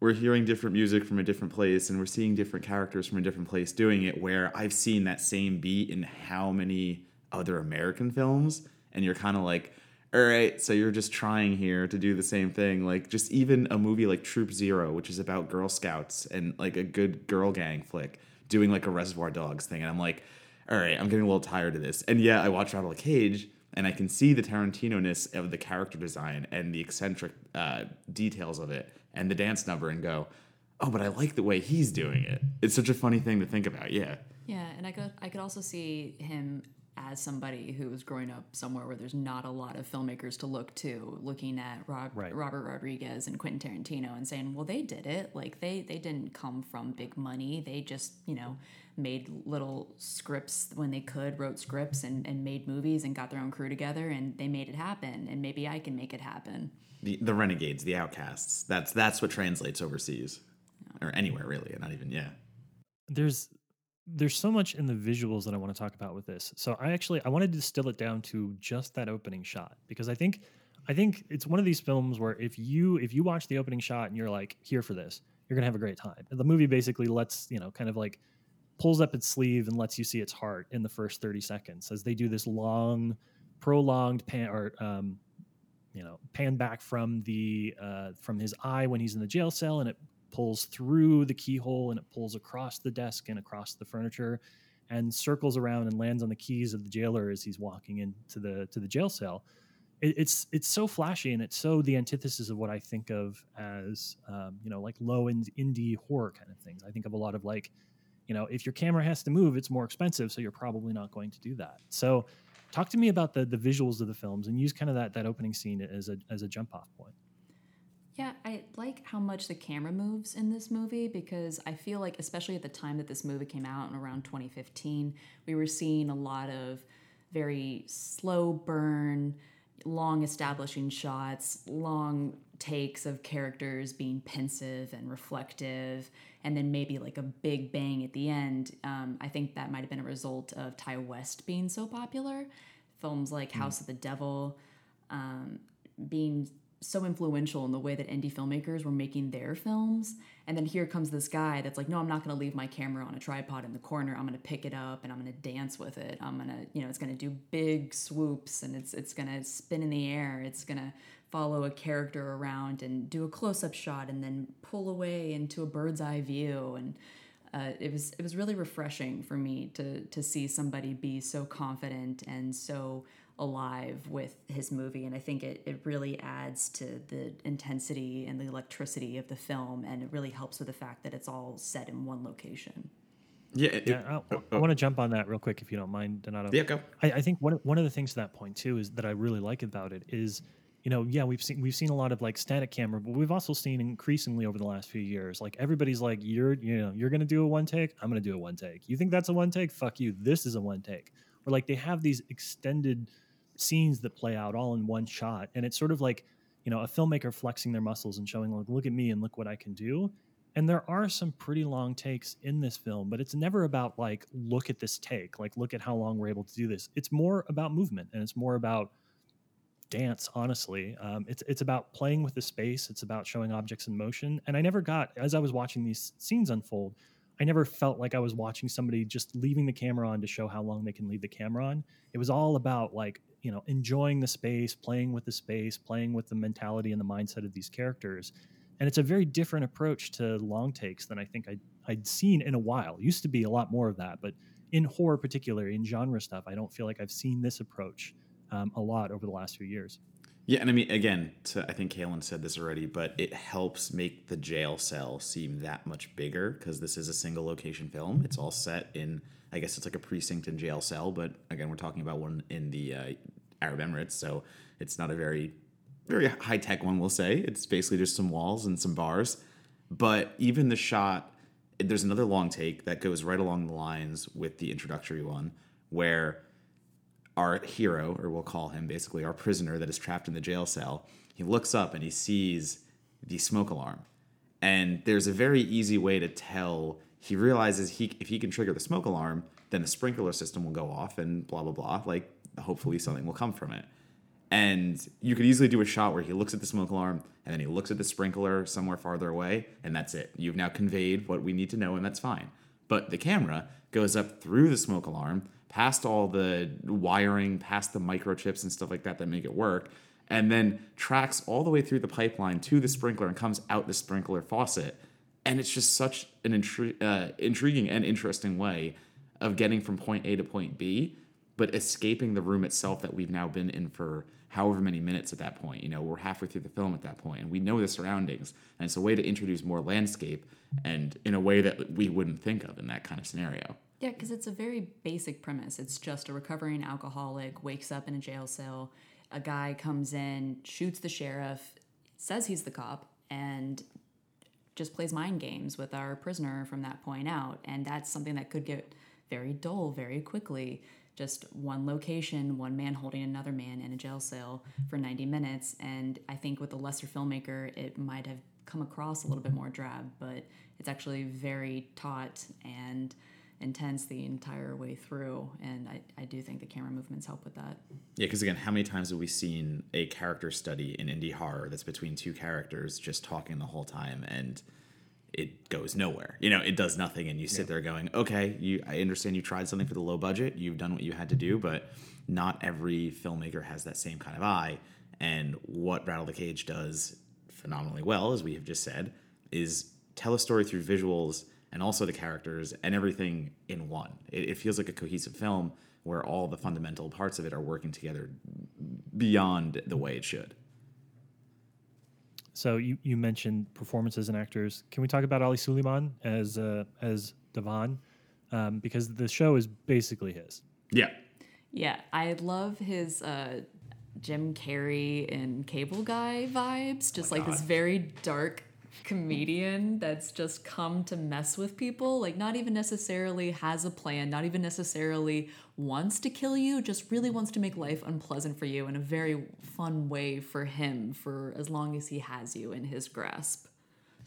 we're hearing different music from a different place and we're seeing different characters from a different place doing it where I've seen that same beat in how many other American films and you're kind of like all right so you're just trying here to do the same thing like just even a movie like Troop Zero which is about girl scouts and like a good girl gang flick doing like a Reservoir Dogs thing and I'm like all right I'm getting a little tired of this and yeah I watch Rattle Cage and I can see the Tarantino-ness of the character design and the eccentric uh, details of it and the dance number and go, oh, but I like the way he's doing it. It's such a funny thing to think about. Yeah. Yeah, and I could I could also see him as somebody who was growing up somewhere where there's not a lot of filmmakers to look to, looking at Rob, Right. Robert Rodriguez and Quentin Tarantino and saying, well, they did it. Like they they didn't come from big money. They just you know made little scripts when they could, wrote scripts and, and made movies and got their own crew together and they made it happen. And maybe I can make it happen. The, the renegades, the outcasts. That's that's what translates overseas, or anywhere really. Not even yeah. there's there's so much in the visuals that I want to talk about with this. So I actually I wanted to distill it down to just that opening shot because I think I think it's one of these films where if you if you watch the opening shot and you're like here for this, you're gonna have a great time. The movie basically lets you know kind of like pulls up its sleeve and lets you see its heart in the first 30 seconds as they do this long prolonged pan or um, you know pan back from the uh, from his eye when he's in the jail cell and it pulls through the keyhole and it pulls across the desk and across the furniture and circles around and lands on the keys of the jailer as he's walking into the to the jail cell. It, it's it's so flashy and it's so the antithesis of what i think of as um, you know like low end indie horror kind of things. I think of a lot of like you know if your camera has to move it's more expensive so you're probably not going to do that. So talk to me about the the visuals of the films and use kind of that that opening scene as a as a jump off point Yeah, I like how much the camera moves in this movie because I feel like, especially at the time that this movie came out in around 2015, we were seeing a lot of very slow burn, long establishing shots, long takes of characters being pensive and reflective, and then maybe like a big bang at the end. Um, I think that might have been a result of Ti West being so popular. Films like House of the Devil um, being so influential in the way that indie filmmakers were making their films. And then here comes this guy that's like, no, I'm not going to leave my camera on a tripod in the corner. I'm going to pick it up and I'm going to dance with it. I'm going to, you know, it's going to do big swoops and it's it's going to spin in the air. It's going to follow a character around and do a close-up shot and then pull away into a bird's eye view and uh, it was it was really refreshing for me to to see somebody be so confident and so alive with his movie and i think it, it really adds to the intensity and the electricity of the film and it really helps with the fact that it's all set in one location Yeah. It, yeah i, I uh, want to jump on that real quick if you don't mind donato yeah. Go. I, I think one one of the things to that point too is that I really like about it is, you know, yeah, we've seen we've seen a lot of like static camera, but we've also seen increasingly over the last few years, like everybody's like, you're you know, you're gonna do a one take, I'm gonna do a one take. You think that's a one take? Fuck you. This is a one take. Or like they have these extended scenes that play out all in one shot, and it's sort of like, you know, a filmmaker flexing their muscles and showing like, look at me and look what I can do. And there are some pretty long takes in this film, but it's never about like, look at this take, like, look at how long we're able to do this. It's more about movement and it's more about dance, honestly. Um, it's, it's about playing with the space, it's about showing objects in motion. And I never got, as I was watching these scenes unfold, I never felt like I was watching somebody just leaving the camera on to show how long they can leave the camera on. It was all about like, you know, enjoying the space, playing with the space, playing with the mentality and the mindset of these characters and it's a very different approach to long takes than I think I'd, I'd seen in a while. It used to be a lot more of that, but in horror, particularly in genre stuff, I don't feel like I've seen this approach um, a lot over the last few years. Yeah, and I mean, again, to, I think Kalyn said this already, but it helps make the jail cell seem that much bigger because this is a single location film. It's all set in, I guess it's like a precinct and jail cell, but again, we're talking about one in the uh, Arab Emirates, so it's not a very, very high tech one, we'll say. It's basically just some walls and some bars. But even the shot, there's another long take that goes right along the lines with the introductory one where our hero, or we'll call him basically our prisoner that is trapped in the jail cell, he looks up and he sees the smoke alarm. And there's a very easy way to tell. He realizes he if he can trigger the smoke alarm, then the sprinkler system will go off and blah blah blah. Like hopefully something will come from it. And you could easily do a shot where he looks at the smoke alarm and then he looks at the sprinkler somewhere farther away, and that's it. You've now conveyed what we need to know, and that's fine. But the camera goes up through the smoke alarm, past all the wiring, past the microchips and stuff like that that make it work, and then tracks all the way through the pipeline to the sprinkler and comes out the sprinkler faucet. And it's just such an intri- uh, intriguing and interesting way of getting from point A to point B, but escaping the room itself that we've now been in for however many minutes at that point. You know, we're halfway through the film at that point, and we know the surroundings. And it's a way to introduce more landscape and in a way that we wouldn't think of in that kind of scenario. Yeah, because it's a very basic premise. It's just a recovering alcoholic wakes up in a jail cell. A guy comes in, shoots the sheriff, says he's the cop, and just plays mind games with our prisoner from that point out. And that's something that could get very dull very quickly. Just one location, one man holding another man in a jail cell for 90 minutes. And I think with a lesser filmmaker, it might have come across a little bit more drab, but it's actually very taut and intense the entire way through. And I, I do think the camera movements help with that. Yeah, because again, how many times have we seen a character study in indie horror that's between two characters just talking the whole time and it goes nowhere. You know, it does nothing, and you sit there going, "Okay, you. I understand you tried something for the low budget. You've done what you had to do, but not every filmmaker has that same kind of eye." And what Rattle the Cage does phenomenally well, as we have just said, is tell a story through visuals and also the characters and everything in one. It, it feels like a cohesive film where all the fundamental parts of it are working together beyond the way it should. So you, you mentioned performances and actors. Can we talk about Ali Suliman as uh, as Devon? Um, because the show is basically his. Yeah. Yeah, I love his uh, Jim Carrey and Cable Guy vibes. Just like this very dark comedian that's just come to mess with people. Like, not even necessarily has a plan, not even necessarily wants to kill you, just really wants to make life unpleasant for you in a very fun way for him for as long as he has you in his grasp.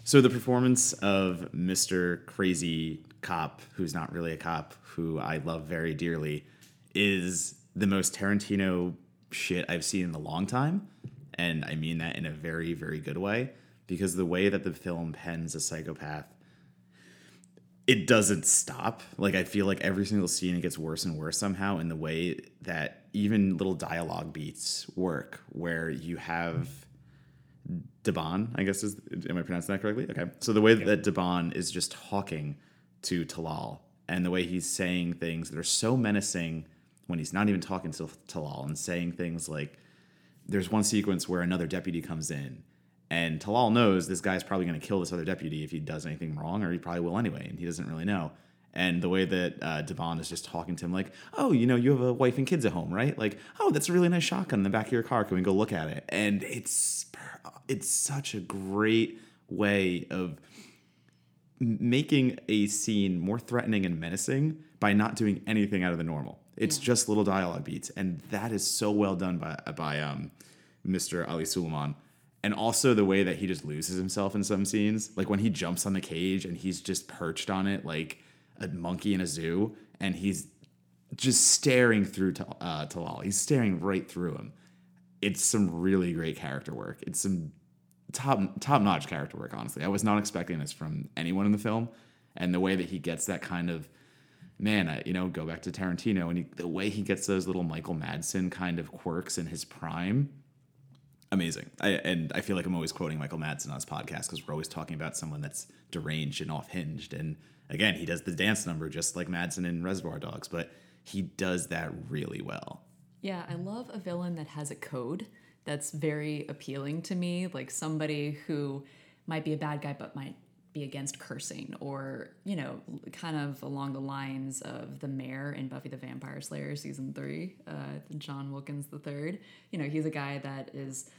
So the performance of Mr. Crazy Cop, who's not really a cop, who I love very dearly, is the most Tarantino shit I've seen in a long time. And I mean that in a very, very good way. Because the way that the film pens a psychopath, it doesn't stop. Like I feel like every single scene it gets worse and worse somehow in the way that even little dialogue beats work, where you have Debon, I guess is am I pronouncing that correctly? Okay. So the way that Debon is just talking to Talal and the way he's saying things that are so menacing when he's not even talking to Talal and saying things like there's one sequence where another deputy comes in and Talal knows this guy's probably going to kill this other deputy if he does anything wrong, or he probably will anyway, and he doesn't really know. And the way that uh, Devon is just talking to him, like, oh, you know, you have a wife and kids at home, right? Like, oh, that's a really nice shotgun in the back of your car. Can we go look at it? And it's it's such a great way of making a scene more threatening and menacing by not doing anything out of the normal. It's yeah. just little dialogue beats, and that is so well done by by um, Mr. Ali Suliman and also the way that he just loses himself in some scenes like when he jumps on the cage and he's just perched on it like a monkey in a zoo and he's just staring through to uh, Talal. He's staring right through him. It's some really great character work. It's some top top notch character work. Honestly, I was not expecting this from anyone in the film, and the way that he gets that kind of man, I, you know, go back to Tarantino and he, the way he gets those little Michael Madsen kind of quirks in his prime amazing. I, and I feel like I'm always quoting Michael Madsen on his podcast because we're always talking about someone that's deranged and off hinged. And again, he does the dance number just like Madsen in Reservoir Dogs, but he does that really well. Yeah, I love a villain that has a code that's very appealing to me, like somebody who might be a bad guy but might be against cursing or you know kind of along the lines of the mayor in buffy the vampire slayer season three uh, john wilkins the third you know he's a guy that is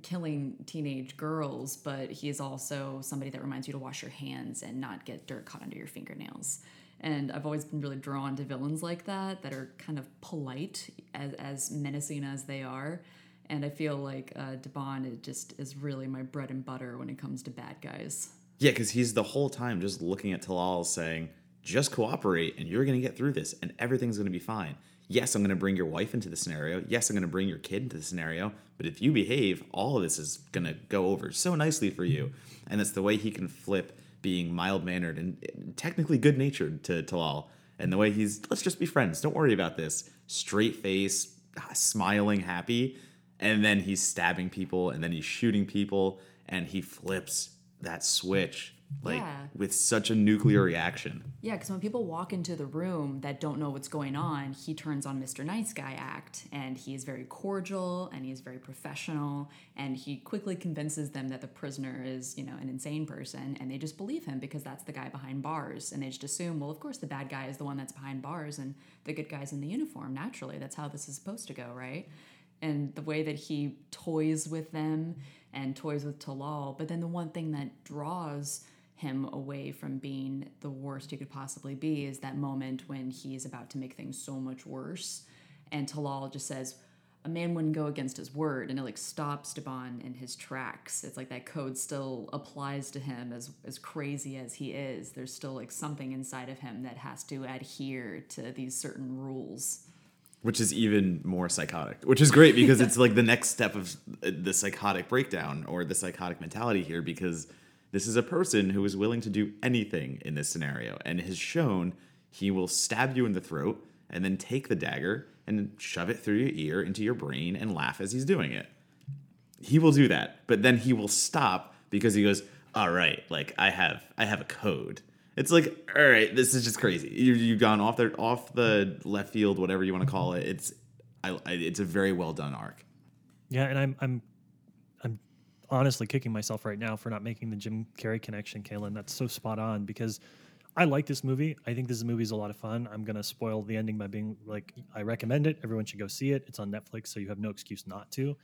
killing teenage girls, but he is also somebody that reminds you to wash your hands and not get dirt caught under your fingernails. And I've always been really drawn to villains like that that are kind of polite, as, as menacing as they are. And I feel like uh, Debon just is really my bread and butter when it comes to bad guys. Yeah, because he's the whole time just looking at Talal saying, just cooperate and you're going to get through this and everything's going to be fine yes, I'm going to bring your wife into the scenario. Yes, I'm going to bring your kid into the scenario. But if you behave, all of this is going to go over so nicely for you. And that's the way he can flip being mild mannered and technically good natured to Talal. And the way he's, let's just be friends. Don't worry about this. Straight face, smiling, happy. And then he's stabbing people and then he's shooting people and he flips that switch like Yeah. with such a nuclear reaction. Yeah, because when people walk into the room that don't know what's going on, he turns on Mr. Nice Guy act, and he is very cordial and he is very professional, and he quickly convinces them that the prisoner is, you know, an insane person, and they just believe him because that's the guy behind bars, and they just assume, well, of course the bad guy is the one that's behind bars, and the good guy's in the uniform. Naturally, that's how this is supposed to go, right? And the way that he toys with them and toys with Talal, but then the one thing that draws him away from being the worst he could possibly be is that moment when he is about to make things so much worse. And Talal just says, a man wouldn't go against his word, and it like stops Daban in his tracks. It's like that code still applies to him as as crazy as he is. There's still like something inside of him that has to adhere to these certain rules. which is even more psychotic which is great because it's like the next step of uh, the psychotic breakdown or the psychotic mentality here because this is a person who is willing to do anything in this scenario and has shown he will stab you in the throat and then take the dagger and shove it through your ear into your brain and laugh as he's doing it. He will do that but then he will stop because he goes all right like i have i have a code. It's like all right this is just crazy. You, you've gone off the off the left field whatever you want to call it. It's I, I, it's a very well done arc. Yeah, and I'm I'm I'm honestly kicking myself right now for not making the Jim Carrey connection, Kalyn. That's so spot on because I like this movie. I think this movie is a lot of fun. I'm gonna spoil the ending by being like, I recommend it. Everyone should go see it. It's on Netflix, so you have no excuse not to.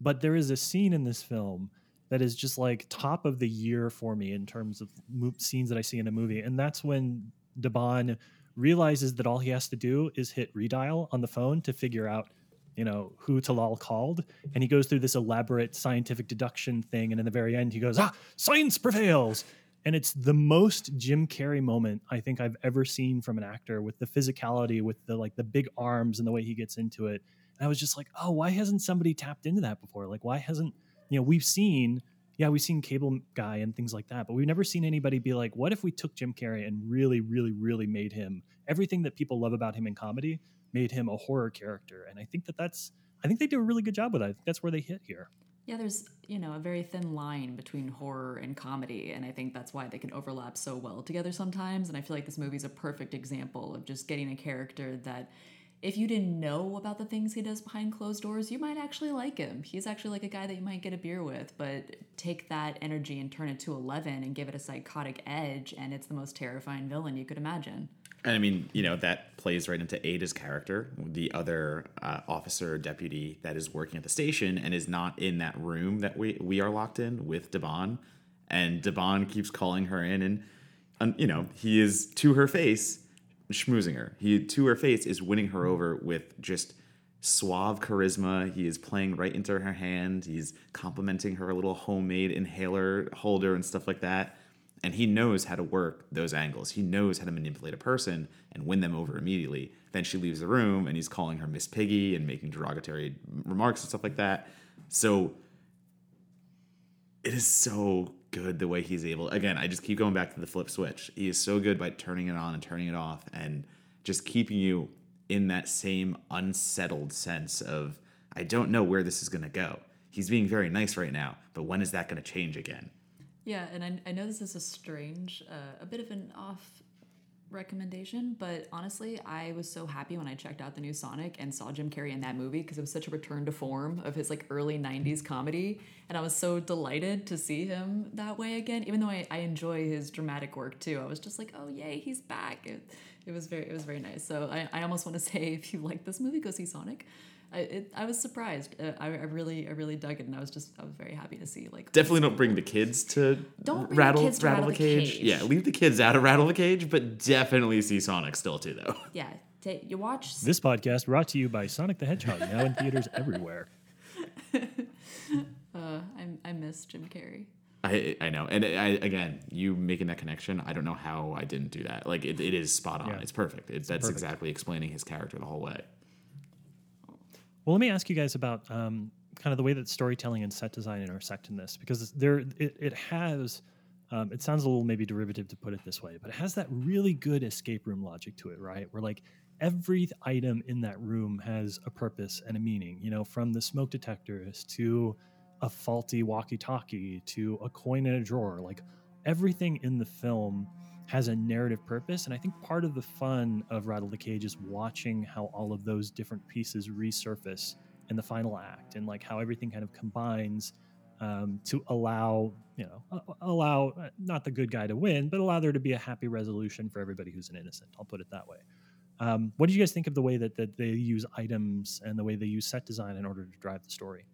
But there is a scene in this film that is just like top of the year for me in terms of mo- scenes that I see in a movie, and that's when Daban realizes that all he has to do is hit redial on the phone to figure out you know who Talal called, and he goes through this elaborate scientific deduction thing, and in the very end he goes, "Ah, science prevails!" And it's the most Jim Carrey moment I think I've ever seen from an actor with the physicality, with the like the big arms and the way he gets into it. And I was just like, "Oh, why hasn't somebody tapped into that before? Like, why hasn't you know we've seen." Yeah, we've seen Cable Guy and things like that, but we've never seen anybody be like, "What if we took Jim Carrey and really, really, really made him everything that people love about him in comedy, made him a horror character?" And I think that that's, I think they do a really good job with that. I think that's where they hit here. Yeah, there's, you know, a very thin line between horror and comedy, and I think that's why they can overlap so well together sometimes. And I feel like this movie's a perfect example of just getting a character that if you didn't know about the things he does behind closed doors, you might actually like him. He's actually like a guy that you might get a beer with, but take that energy and turn it to 11 and give it a psychotic edge, and it's the most terrifying villain you could imagine. And I mean, you know, that plays right into Ada's character, the other uh, officer deputy that is working at the station and is not in that room that we, we are locked in with Devon. And Devon keeps calling her in, and, you know, he is to her face schmoozing her. He, to her face, is winning her over with just suave charisma. He is playing right into her hand. He's complimenting her little homemade inhaler holder and stuff like that and he knows how to work those angles. He knows how to manipulate a person and win them over immediately. Then she leaves the room and he's calling her Miss Piggy and making derogatory remarks and stuff like that. So it is so good the way he's able. Again, I just keep going back to the flip switch. He is so good by turning it on and turning it off and just keeping you in that same unsettled sense of I don't know where this is going to go. He's being very nice right now, but when is that going to change again? Yeah, and I, I know this is a strange, uh, a bit of an off recommendation, but honestly, I was so happy when I checked out the new Sonic and saw Jim Carrey in that movie because it was such a return to form of his like early 90s comedy. And I was so delighted to see him that way again, even though I, I enjoy his dramatic work too. I was just like, oh, yay, he's back. It, it was very, it was very nice. So I, I almost want to say if you like this movie, go see Sonic. I, it, I was surprised. Uh, I, I really, I really dug it, and I was just, I was very happy to see like Definitely don't bring the kids to Don't bring the rattle kids to rattle Rattle the the cage. Cage. Yeah, leave the kids out of rattle the cage, but definitely see Sonic still too though. yeah. ta you watch This podcast brought to you by Sonic the Hedgehog, now in theaters everywhere. Uh, I, I miss Jim Carrey. I I know, and I again, you making that connection, I don't know how I didn't do that. Like it, it is spot on. Yeah. It's perfect. It, that's perfect. exactly explaining his character the whole way. Well, let me ask you guys about um, kind of the way that storytelling and set design intersect in this, because there it, it has. Um, it sounds a little maybe derivative to put it this way, but it has that really good escape room logic to it, right? Where like every item in that room has a purpose and a meaning. You know, from the smoke detectors to a faulty walkie-talkie to a coin in a drawer, like everything in the film has a narrative purpose. And I think part of the fun of Rattle the Cage is watching how all of those different pieces resurface in the final act and like how everything kind of combines um, to allow, you know, allow uh, not the good guy to win, but allow there to be a happy resolution for everybody who's an innocent. I'll put it that way. Um, what do you guys think of the way that, that they use items and the way they use set design in order to drive the story?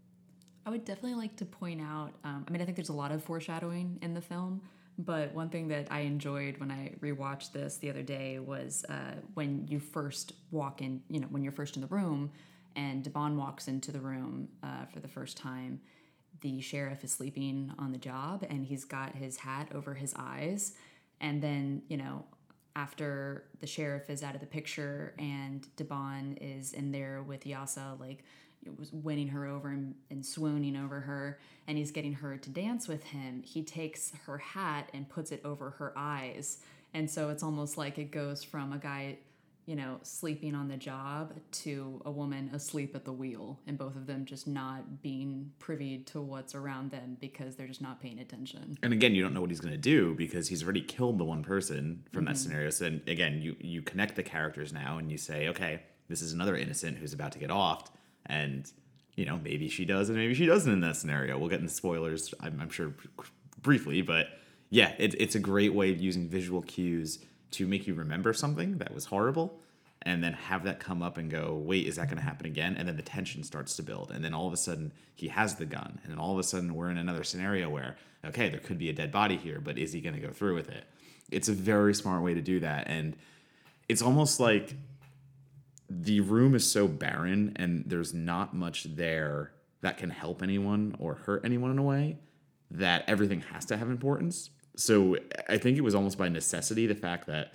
I would definitely like to point out. Um, I mean, I think there's a lot of foreshadowing in the film, but one thing that I enjoyed when I rewatched this the other day was uh, when you first walk in. You know, when you're first in the room, and Debon walks into the room uh, for the first time. The sheriff is sleeping on the job, and he's got his hat over his eyes. And then, you know, after the sheriff is out of the picture and Debon is in there with Yasa, like was winning her over and, and, swooning over her, and he's getting her to dance with him. He takes her hat and puts it over her eyes, and so it's almost like it goes from a guy, you know, sleeping on the job to a woman asleep at the wheel, and both of them just not being privy to what's around them because they're just not paying attention. And again, you don't know what he's going to do because he's already killed the one person from mm-hmm. that scenario. So again, you you connect the characters now, and you say, okay, this is another innocent who's about to get offed and you know maybe she does and maybe she doesn't in that scenario. We'll get into spoilers, I'm, I'm sure, briefly, but yeah, it, it's a great way of using visual cues to make you remember something that was horrible and then have that come up and go, wait, is that going to happen again? And then the tension starts to build. And then all of a sudden, he has the gun. And then all of a sudden, we're in another scenario where, okay, there could be a dead body here, but is he going to go through with it? It's a very smart way to do that. And it's almost like the room is so barren and there's not much there that can help anyone or hurt anyone in a way that everything has to have importance. So I think it was almost by necessity the fact that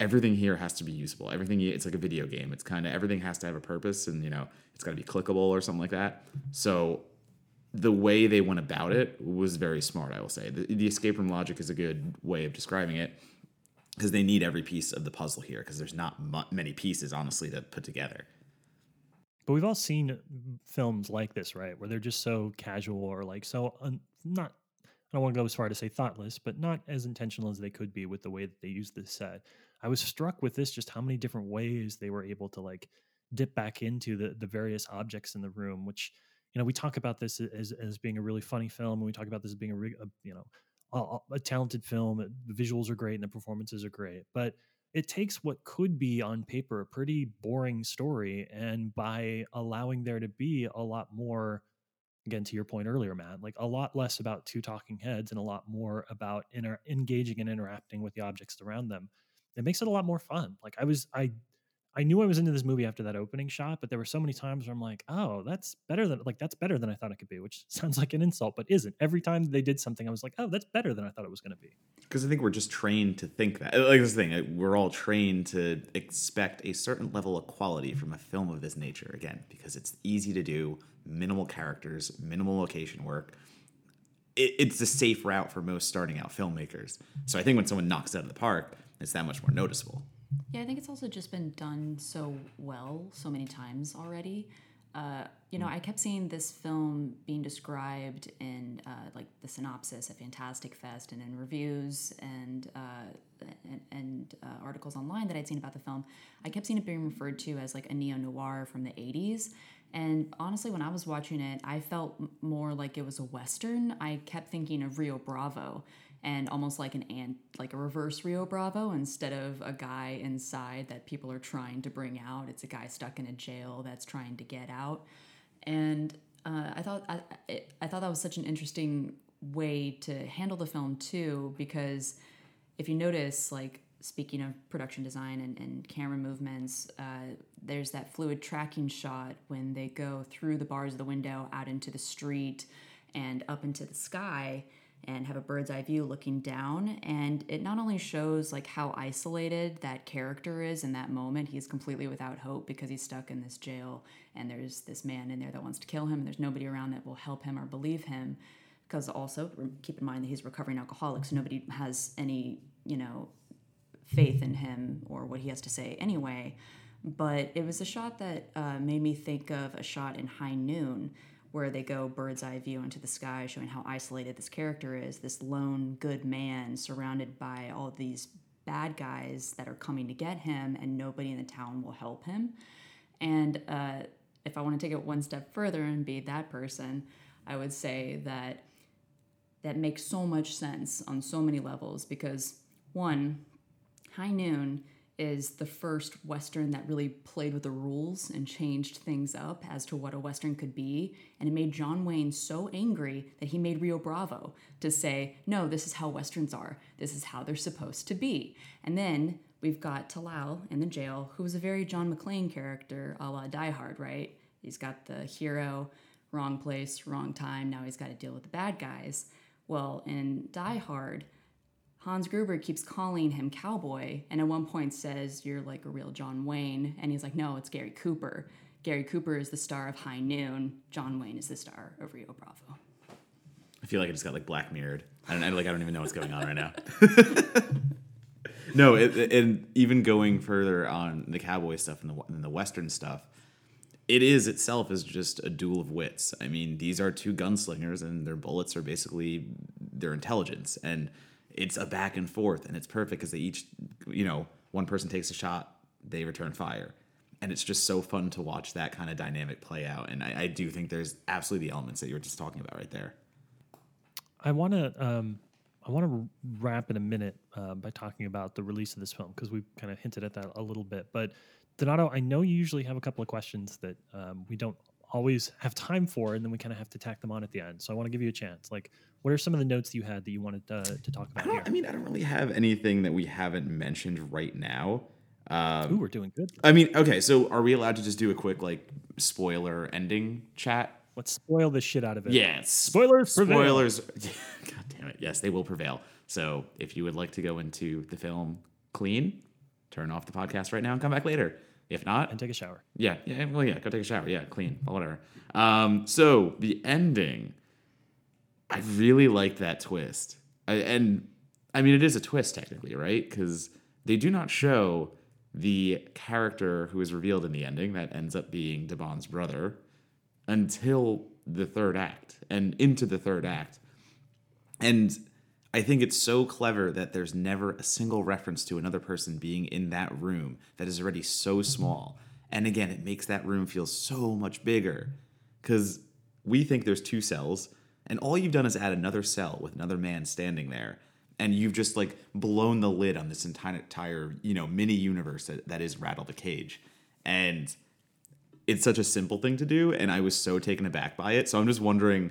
everything here has to be usable. Everything it's like a video game. It's kind of everything has to have a purpose and you know, it's got to be clickable or something like that. So the way they went about it was very smart, I will say. The, the escape room logic is a good way of describing it because they need every piece of the puzzle here because there's not many pieces honestly to put together. But we've all seen films like this right where they're just so casual or like so un- not i don't want to go as far to say thoughtless but not as intentional as they could be with the way that they use this set. I was struck with this just how many different ways they were able to like dip back into the the various objects in the room which you know we talk about this as, as being a really funny film and we talk about this as being a, a you know a, a talented film. The visuals are great and the performances are great, but it takes what could be on paper a pretty boring story, and by allowing there to be a lot more, again to your point earlier, Matt, like a lot less about two talking heads and a lot more about inter- engaging and interacting with the objects around them, it makes it a lot more fun. Like I was, I I knew I was into this movie after that opening shot, but there were so many times where I'm like, oh, that's better than like that's better than I thought it could be, which sounds like an insult, but isn't. Every time they did something, I was like, oh, that's better than I thought it was going to be. Because I think we're just trained to think that. Like this thing, we're all trained to expect a certain level of quality from a film of this nature. Again, because it's easy to do, minimal characters, minimal location work. It, it's a safe route for most starting out filmmakers. So I think when someone knocks it out of the park, it's that much more noticeable. Yeah, I think it's also just been done so well so many times already. Uh, you know, mm. I kept seeing this film being described in uh, like the synopsis at Fantastic Fest and in reviews and uh, and, and uh, articles online that I'd seen about the film. I kept seeing it being referred to as like a neo noir from the '80s. And honestly, when I was watching it, I felt more like it was a western. I kept thinking of Rio Bravo and almost like an ant like a reverse Rio Bravo instead of a guy inside that people are trying to bring out. It's a guy stuck in a jail that's trying to get out. And uh, I thought I, I thought that was such an interesting way to handle the film too because if you notice like speaking of production design and, and camera movements, uh, there's that fluid tracking shot when they go through the bars of the window out into the street and up into the sky and have a bird's eye view looking down. And it not only shows like how isolated that character is in that moment he's completely without hope because he's stuck in this jail and there's this man in there that wants to kill him and there's nobody around that will help him or believe him. Because also keep in mind that he's recovering alcoholic so nobody has any you know faith in him or what he has to say anyway. But it was a shot that uh, made me think of a shot in high noon where they go bird's eye view into the sky, showing how isolated this character is this lone good man surrounded by all these bad guys that are coming to get him, and nobody in the town will help him. And uh, if I want to take it one step further and be that person, I would say that that makes so much sense on so many levels because one, High Noon is the first Western that really played with the rules and changed things up as to what a Western could be. And it made John Wayne so angry that he made Rio Bravo to say, no, this is how Westerns are. This is how they're supposed to be. And then we've got Talal in the jail, who was a very John McClane character a la Die Hard, right? He's got the hero, wrong place, wrong time. Now he's got to deal with the bad guys. Well, in Die Hard, Hans Gruber keeps calling him cowboy and at one point says, You're like a real John Wayne. And he's like, No, it's Gary Cooper. Gary Cooper is the star of High Noon. John Wayne is the star of Rio Bravo. I feel like I just got like black mirrored. I don't I, like I don't even know what's going on right now. no, it, it- and even going further on the cowboy stuff and the and the western stuff, it is itself is just a duel of wits. I mean, these are two gunslingers, and their bullets are basically their intelligence, and it's a back and forth, and it's perfect because they each, you know, one person takes a shot, they return fire, and it's just so fun to watch that kind of dynamic play out. And I, I do think there's absolutely the elements that you were just talking about right there. I want to um, I want to wrap in a minute uh, by talking about the release of this film because we kind of hinted at that a little bit. But Donato, I know you usually have a couple of questions that um, we don't always have time for, and then we kind of have to tack them on at the end. So I want to give you a chance. Like, what are some of the notes that you had that you wanted uh, to talk I about don't. here? I mean, I don't really have anything that we haven't mentioned right now. Um, Ooh, we're doing good. I mean, okay. So, are we allowed to just do a quick like spoiler ending chat? Let's spoil the shit out of it. Yeah, Spoilers prevail. Spoilers. God damn it! Yes, they will prevail. So, if you would like to go into the film clean, turn off the podcast right now and come back later. If not, And take a shower. yeah, yeah, well, yeah, go take a shower. Yeah, clean, whatever. Um, so the ending, I really like that twist, I, and I mean, it is a twist technically, right? Because they do not show the character who is revealed in the ending that ends up being Devon's brother until the third act and into the third act, and I think it's so clever that there's never a single reference to another person being in that room that is already so small. And again, it makes that room feel so much bigger because we think there's two cells, and all you've done is add another cell with another man standing there. And you've just like blown the lid on this entire, you know, mini universe that is Rattle the Cage. And it's such a simple thing to do, and I was so taken aback by it. So I'm just wondering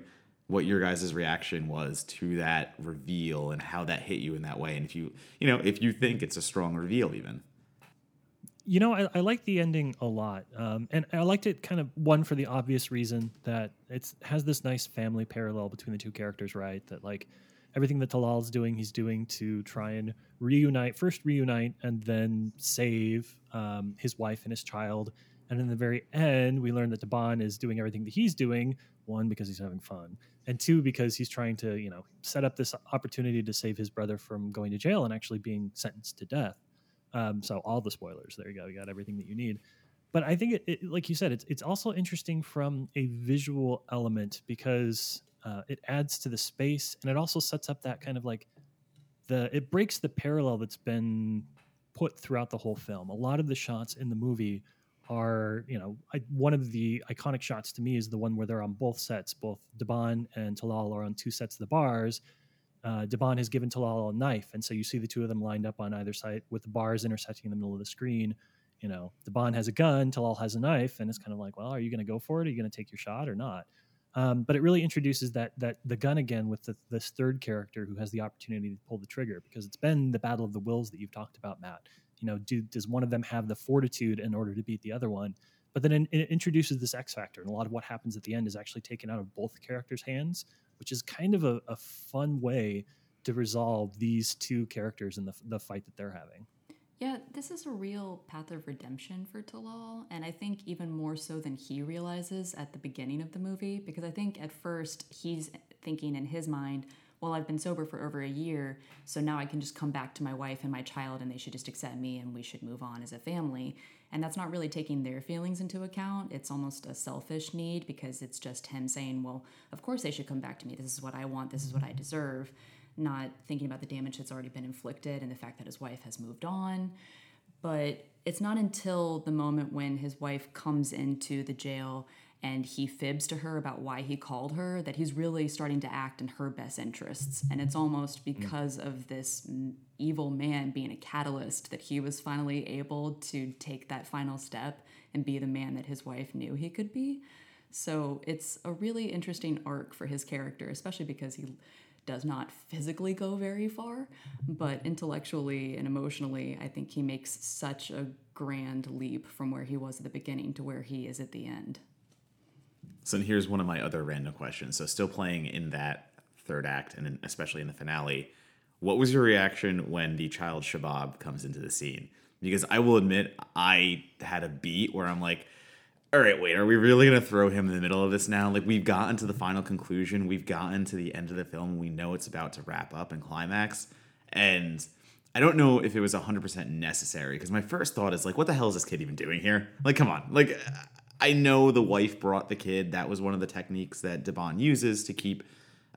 what your guys' reaction was to that reveal and how that hit you in that way, and if you, you know, if you think it's a strong reveal, even. You know, I, I like the ending a lot, um, and I liked it kind of one for the obvious reason that it has this nice family parallel between the two characters, right? That like everything that Talal's doing, he's doing to try and reunite, first reunite, and then save um, his wife and his child. And in the very end, we learn that Daban is doing everything that he's doing. One because he's having fun, and two because he's trying to, you know, set up this opportunity to save his brother from going to jail and actually being sentenced to death. Um, so all the spoilers. There you go. You got everything that you need. But I think it, it like you said, it's it's also interesting from a visual element because uh, it adds to the space and it also sets up that kind of like the it breaks the parallel that's been put throughout the whole film. A lot of the shots in the movie are, you know, I, one of the iconic shots to me is the one where they're on both sets. Both Daban and Talal are on two sets of the bars. Uh, Daban has given Talal a knife, and so you see the two of them lined up on either side with the bars intersecting in the middle of the screen. You know, Daban has a gun, Talal has a knife, and it's kind of like, well, are you going to go for it? Are you going to take your shot or not? Um, but it really introduces that that the gun again with the, this third character who has the opportunity to pull the trigger because it's been the battle of the wills that you've talked about, Matt. You know, do, does one of them have the fortitude in order to beat the other one? But then it, introduces this X factor, and a lot of what happens at the end is actually taken out of both characters' hands, which is kind of a, a fun way to resolve these two characters in the, the fight that they're having. Yeah, this is a real path of redemption for Talal, and I think even more so than he realizes at the beginning of the movie, because I think at first he's thinking in his mind, well, I've been sober for over a year, so now I can just come back to my wife and my child and they should just accept me and we should move on as a family. And that's not really taking their feelings into account. It's almost a selfish need because it's just him saying, well, of course they should come back to me. This is what I want. This is what I deserve. Not thinking about the damage that's already been inflicted and the fact that his wife has moved on. But it's not until the moment when his wife comes into the jail and he fibs to her about why he called her that he's really starting to act in her best interests. And it's almost mm. because of this evil man being a catalyst that he was finally able to take that final step and be the man that his wife knew he could be. So it's a really interesting arc for his character especially because he does not physically go very far, but intellectually and emotionally, I think he makes such a grand leap from where he was at the beginning to where he is at the end. So here's one of my other random questions. So still playing in that third act and especially in the finale, what was your reaction when the child Shabab comes into the scene? Because I will admit I had a beat where I'm like, all right, wait, are we really going to throw him in the middle of this now? Like, we've gotten to the final conclusion, we've gotten to the end of the film, we know it's about to wrap up and climax. And I don't know if it was 100% necessary because my first thought is, like, what the hell is this kid even doing here? Like, come on. Like, I know the wife brought the kid. That was one of the techniques that Da'Ban uses to keep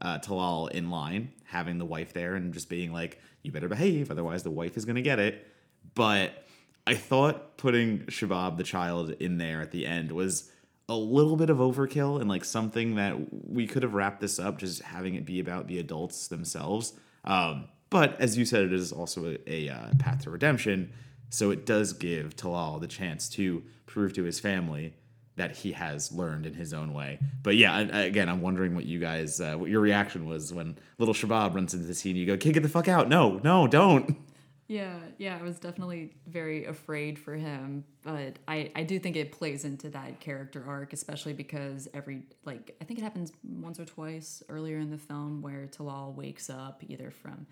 uh, Talal in line, having the wife there and just being like, you better behave, otherwise the wife is going to get it. But I thought putting Shabab the child in there at the end was a little bit of overkill and like something that we could have wrapped this up just having it be about the adults themselves. Um, but as you said, it is also a, a uh, path to redemption. So it does give Talal the chance to prove to his family that he has learned in his own way. But yeah, again, I'm wondering what you guys, uh, what your reaction was when little Shabab runs into the scene. You go, "Kid, get the fuck out! No, no, don't!" Yeah, yeah, I was definitely very afraid for him, but I I do think it plays into that character arc, especially because every like I think it happens once or twice earlier in the film where Talal wakes up either from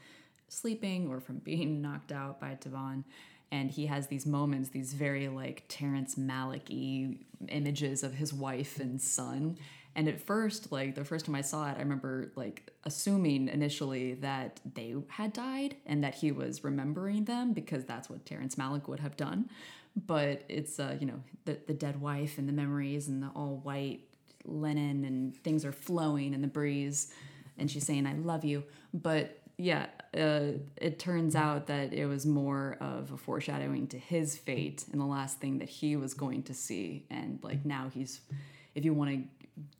sleeping or from being knocked out by Da'Ban, and he has these moments, these very like Terrence Malick images of his wife and son and at first, like the first time I saw it, I remember like assuming initially that they had died and that he was remembering them because that's what Terrence Malick would have done. But it's uh, you know the the dead wife and the memories and the all white linen and things are flowing in the breeze, and she's saying I love you. But yeah, uh, it turns out that it was more of a foreshadowing to his fate and the last thing that he was going to see, and like now he's if you want to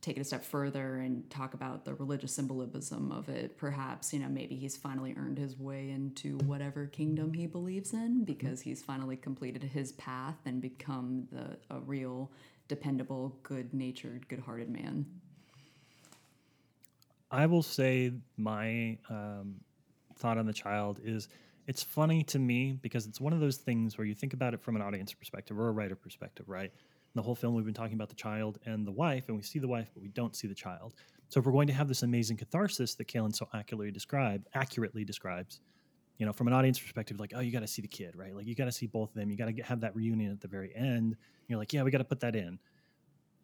take it a step further and talk about the religious symbolism of it, perhaps, you know, maybe he's finally earned his way into whatever kingdom he believes in because he's finally completed his path and become the a real dependable, good-natured, good-hearted man. I will say my um, thought on the child is it's funny to me because it's one of those things where you think about it from an audience perspective or a writer perspective, right? the whole film we've been talking about the child and the wife, and we see the wife, but we don't see the child. So if we're going to have this amazing catharsis that Kalyn so accurately describe, accurately describes, you know, from an audience perspective, like, oh, you got to see the kid, right? Like, you got to see both of them. You got to have that reunion at the very end. You're like, yeah, we got to put that in.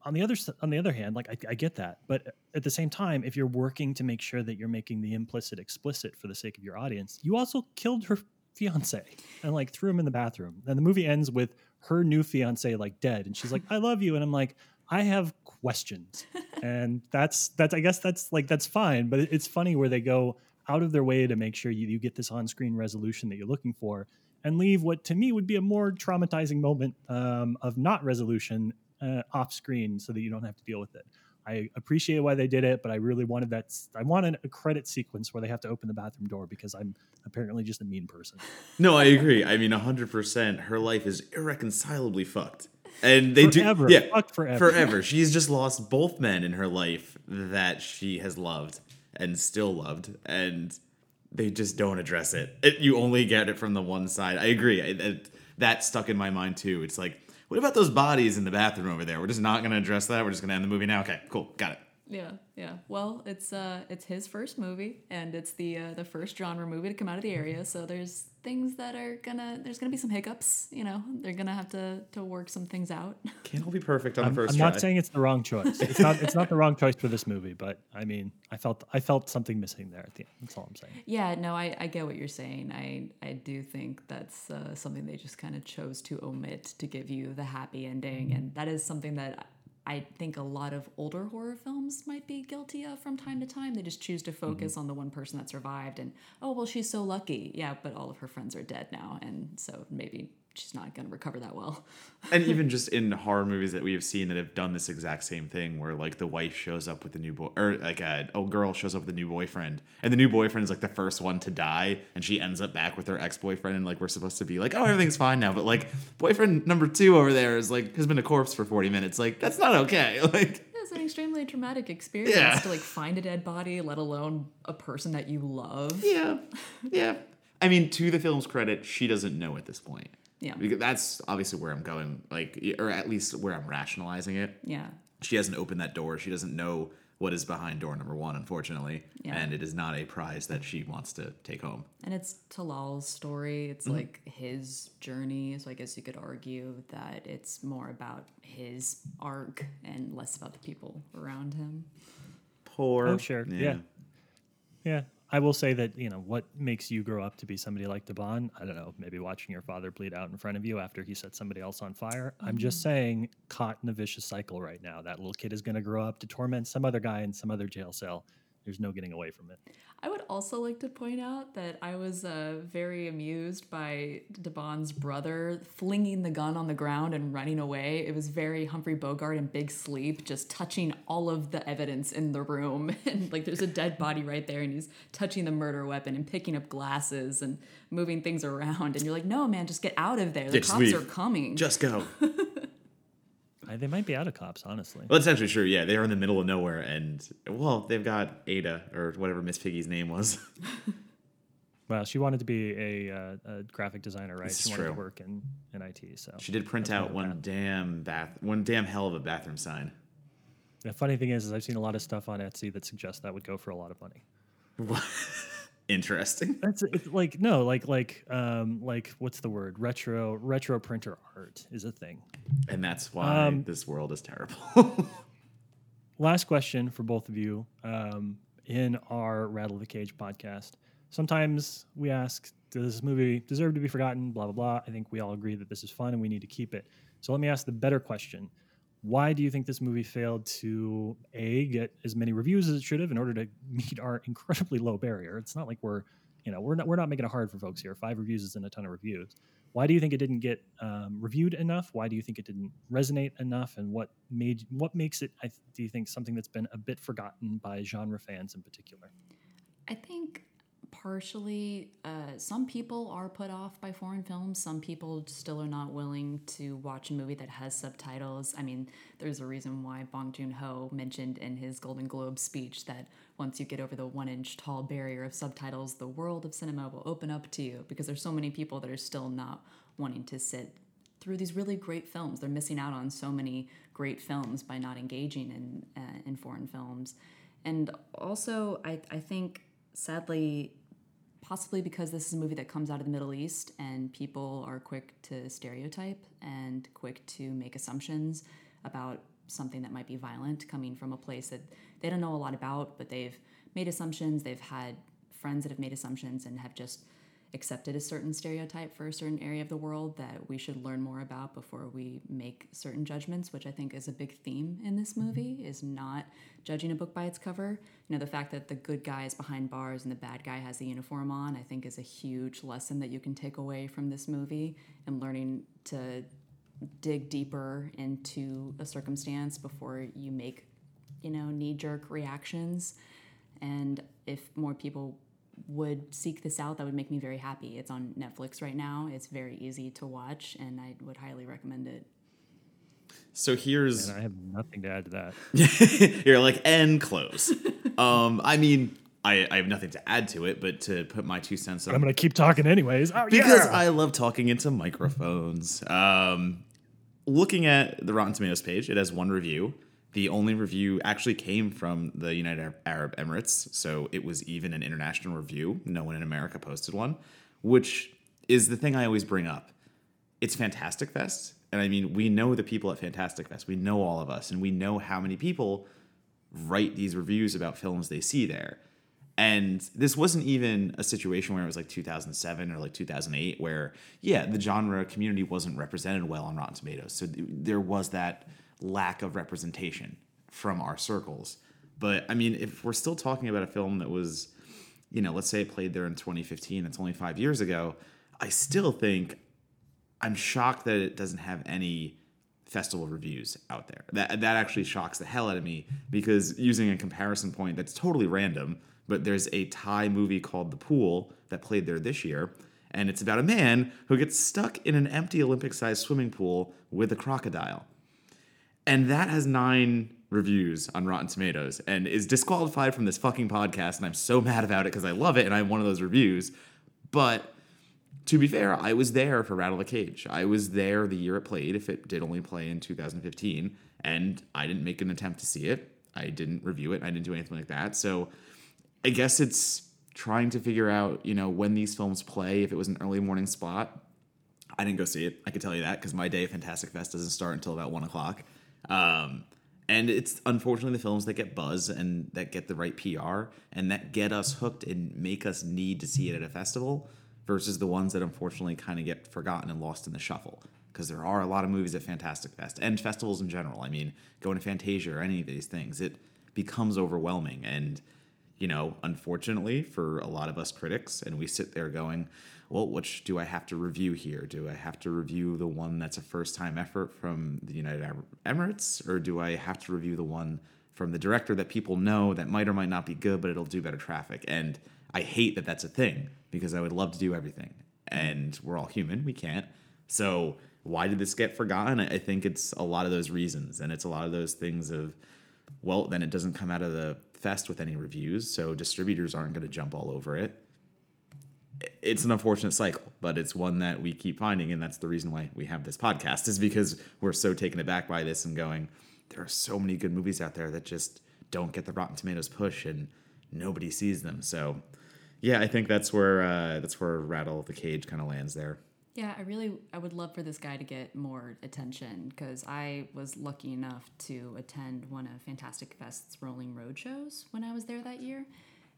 On the other on the other hand, like I, I get that, but at the same time, if you're working to make sure that you're making the implicit explicit for the sake of your audience, you also killed her fiance and like threw him in the bathroom. And the movie ends with her new fiance like dead and she's like i love you and i'm like i have questions and that's that's i guess that's like that's fine but it's funny where they go out of their way to make sure you, you get this on-screen resolution that you're looking for and leave what to me would be a more traumatizing moment um, of not resolution uh, off screen so that you don't have to deal with it I appreciate why they did it, but I really wanted that. I wanted a credit sequence where they have to open the bathroom door because I'm apparently just a mean person. No, I agree. I mean, hundred percent. Her life is irreconcilably fucked, and they forever. do. Yeah, fucked forever. Forever. She's just lost both men in her life that she has loved and still loved, and they just don't address it. it you only get it from the one side. I agree. It, that stuck in my mind too. It's like what about those bodies in the bathroom over there? We're just not going to address that. We're just going to end the movie now. Okay, cool, got it. Yeah, yeah. Well, it's uh, it's his first movie, and it's the uh, the first genre movie to come out of the area. So there's things that are gonna there's gonna be some hiccups. You know, they're gonna have to to work some things out. Can't all be perfect on I'm, the 1st I'm try. not saying it's the wrong choice. It's not. It's not the wrong choice for this movie, but I mean, I felt I felt something missing there at the end. That's all I'm saying. Yeah, no, I, I get what you're saying. I I do think that's uh, something they just kind of chose to omit to give you the happy ending, and that is something that I think a lot of older horror films might be guilty of from time to time. They just choose to mm-hmm. focus on the one person that survived, and oh well, she's so lucky. Yeah, but all of her friends are dead now, and so maybe she's not going to recover that well. and even just in horror movies that we have seen that have done this exact same thing where like the wife shows up with the new boy or like a old girl shows up with a new boyfriend and the new boyfriend is like the first one to die and she ends up back with her ex-boyfriend and like we're supposed to be like oh everything's fine now but like boyfriend number two over there is like has been a corpse for 40 minutes like that's not okay like It's an extremely traumatic experience Yeah. to like find a dead body, let alone a person that you love. yeah yeah i mean to the film's credit she doesn't know at this point Yeah. because that's obviously where i'm going like or at least where i'm rationalizing it Yeah. she hasn't opened that door. She doesn't know what is behind door number one, unfortunately. Yeah. And it is not a prize that she wants to take home. And it's Talal's story. It's Mm-hmm. like his journey. So I guess you could argue that it's more about his arc and less about the people around him. Poor. Oh, sure. Yeah. Yeah. I will say that, you know, what makes you grow up to be somebody like Devon? I don't know, maybe watching your father bleed out in front of you after he set somebody else on fire. I'm just mm-hmm. saying, caught in a vicious cycle right now. That little kid is going to grow up to torment some other guy in some other jail cell. There's no getting away from it. I would also like to point out that I was uh, very amused by Devon's brother flinging the gun on the ground and running away. It was very Humphrey Bogart in Big Sleep, just touching all of the evidence in the room. And like there's a dead body right there, and he's touching the murder weapon and picking up glasses and moving things around. And you're like, no, man, just get out of there. The Just cops leave. are coming. Just go. I, they might be out of cops, honestly. well, that's actually true. Yeah, they are in the middle of nowhere, and well, they've got Ada or whatever Miss Piggy's name was. Well, she wanted to be a, uh, a graphic designer, right? This she wanted true. to work in, in IT. So She did print out one damn bath, one damn hell of a bathroom sign. the funny thing is, is I've seen a lot of stuff on Etsy that suggests that would go for a lot of money. Interesting. That's it's like no, like like um like what's the word? Retro retro printer art is a thing. And that's why Um, this world is terrible. Last question for both of you. Um, in our Rattle the Cage podcast, sometimes we ask, does this movie deserve to be forgotten? Blah blah blah. I think we all agree that this is fun and we need to keep it. So let me ask the better question: Why do you think this movie failed to a get as many reviews as it should have in order to meet our incredibly low barrier? It's not like we're you know we're not we're not making it hard for folks here. Five reviews isn't a ton of reviews. Why do you think it didn't get um, reviewed enough? Why do you think it didn't resonate enough? And what made what makes it? I th- do you think something that's been a bit forgotten by genre fans in particular? I think partially uh, some people are put off by foreign films. Some people still are not willing to watch a movie that has subtitles. I mean, there's a reason why Bong Joon Ho mentioned in his Golden Globe speech that once you get over the one inch tall barrier of subtitles, the world of cinema will open up to you because there's so many people that are still not wanting to sit through these really great films. They're missing out on so many great films by not engaging in uh, in foreign films. And also, I, I think sadly, possibly because this is a movie that comes out of the Middle East and people are quick to stereotype and quick to make assumptions about something that might be violent coming from a place that they don't know a lot about, but they've made assumptions. They've had friends that have made assumptions and have just accepted a certain stereotype for a certain area of the world that we should learn more about before we make certain judgments which i think is a big theme in this mm-hmm. movie is not judging a book by its cover. You know the fact that the good guy is behind bars and the bad guy has the uniform on i think is a huge lesson that you can take away from this movie and learning to dig deeper into a circumstance before you make you know knee-jerk reactions. And if more people would seek this out, that would make me very happy. It's on Netflix right now. It's very easy to watch, and I would highly recommend it. So here's And I have nothing to add to that. you're like and close. um, I mean, I, I have nothing to add to it, but to put my two cents on I'm gonna keep talking anyways. Oh, because yeah! I love talking into microphones. Um, looking at the Rotten Tomatoes page, it has one review, The only review actually came from the United Arab Emirates, so it was even an international review. No one in America posted one, which is the thing I always bring up. It's Fantastic Fest, and I mean, we know the people at Fantastic Fest. We know all of us, and we know how many people write these reviews about films they see there. And this wasn't even a situation where it was like 2007 or like 2008, where, yeah, the genre community wasn't represented well on Rotten Tomatoes. So th- there was that lack of representation from our circles. But I mean, if we're still talking about a film that was, you know, let's say it played there in 2015, it's only five years ago, I still think I'm shocked that it doesn't have any festival reviews out there. That that actually shocks the hell out of me because using a comparison point that's totally random, but there's a Thai movie called The Pool that played there this year, and it's about a man who gets stuck in an empty Olympic-sized swimming pool with a crocodile. And that has 9 reviews on Rotten Tomatoes and is disqualified from this fucking podcast and I'm so mad about it because I love it and I'm one of those reviews. But to be fair, I was there for Rattle the Cage. I was there the year it played, if it did only play in 2015, and I didn't make an attempt to see it. I didn't review it. I didn't do anything like that. So I guess it's trying to figure out, you know, when these films play, if it was an early morning spot. I didn't go see it. I can tell you that because my day of Fantastic Fest doesn't start until about one o'clock. Um, and it's unfortunately the films that get buzz and that get the right PR and that get us hooked and make us need to see it at a festival versus the ones that unfortunately kind of get forgotten and lost in the shuffle. Because there are a lot of movies at Fantastic Fest and festivals in general. I mean, going to Fantasia or any of these things, it becomes overwhelming. And, you know, unfortunately for a lot of us critics, and we sit there going, well, which do I have to review here? Do I have to review the one that's a first time effort from the United Arab Emirates? Or do I have to review the one from the director that people know that might or might not be good, but it'll do better traffic? And I hate that that's a thing because I would love to do everything. And we're all human, we can't. So why did this get forgotten? I think it's a lot of those reasons. And it's a lot of those things of, well, then it doesn't come out of the fest with any reviews. So distributors aren't going to jump all over it. It's an unfortunate cycle, but it's one that we keep finding. And that's the reason why we have this podcast, is because we're so taken aback by this and going, there are so many good movies out there that just don't get the Rotten Tomatoes push and nobody sees them. So yeah, I think that's where uh, that's where Rattle the Cage kind of lands there. Yeah, I really I would love for this guy to get more attention because I was lucky enough to attend one of Fantastic Fest's Rolling Road shows when I was there that year,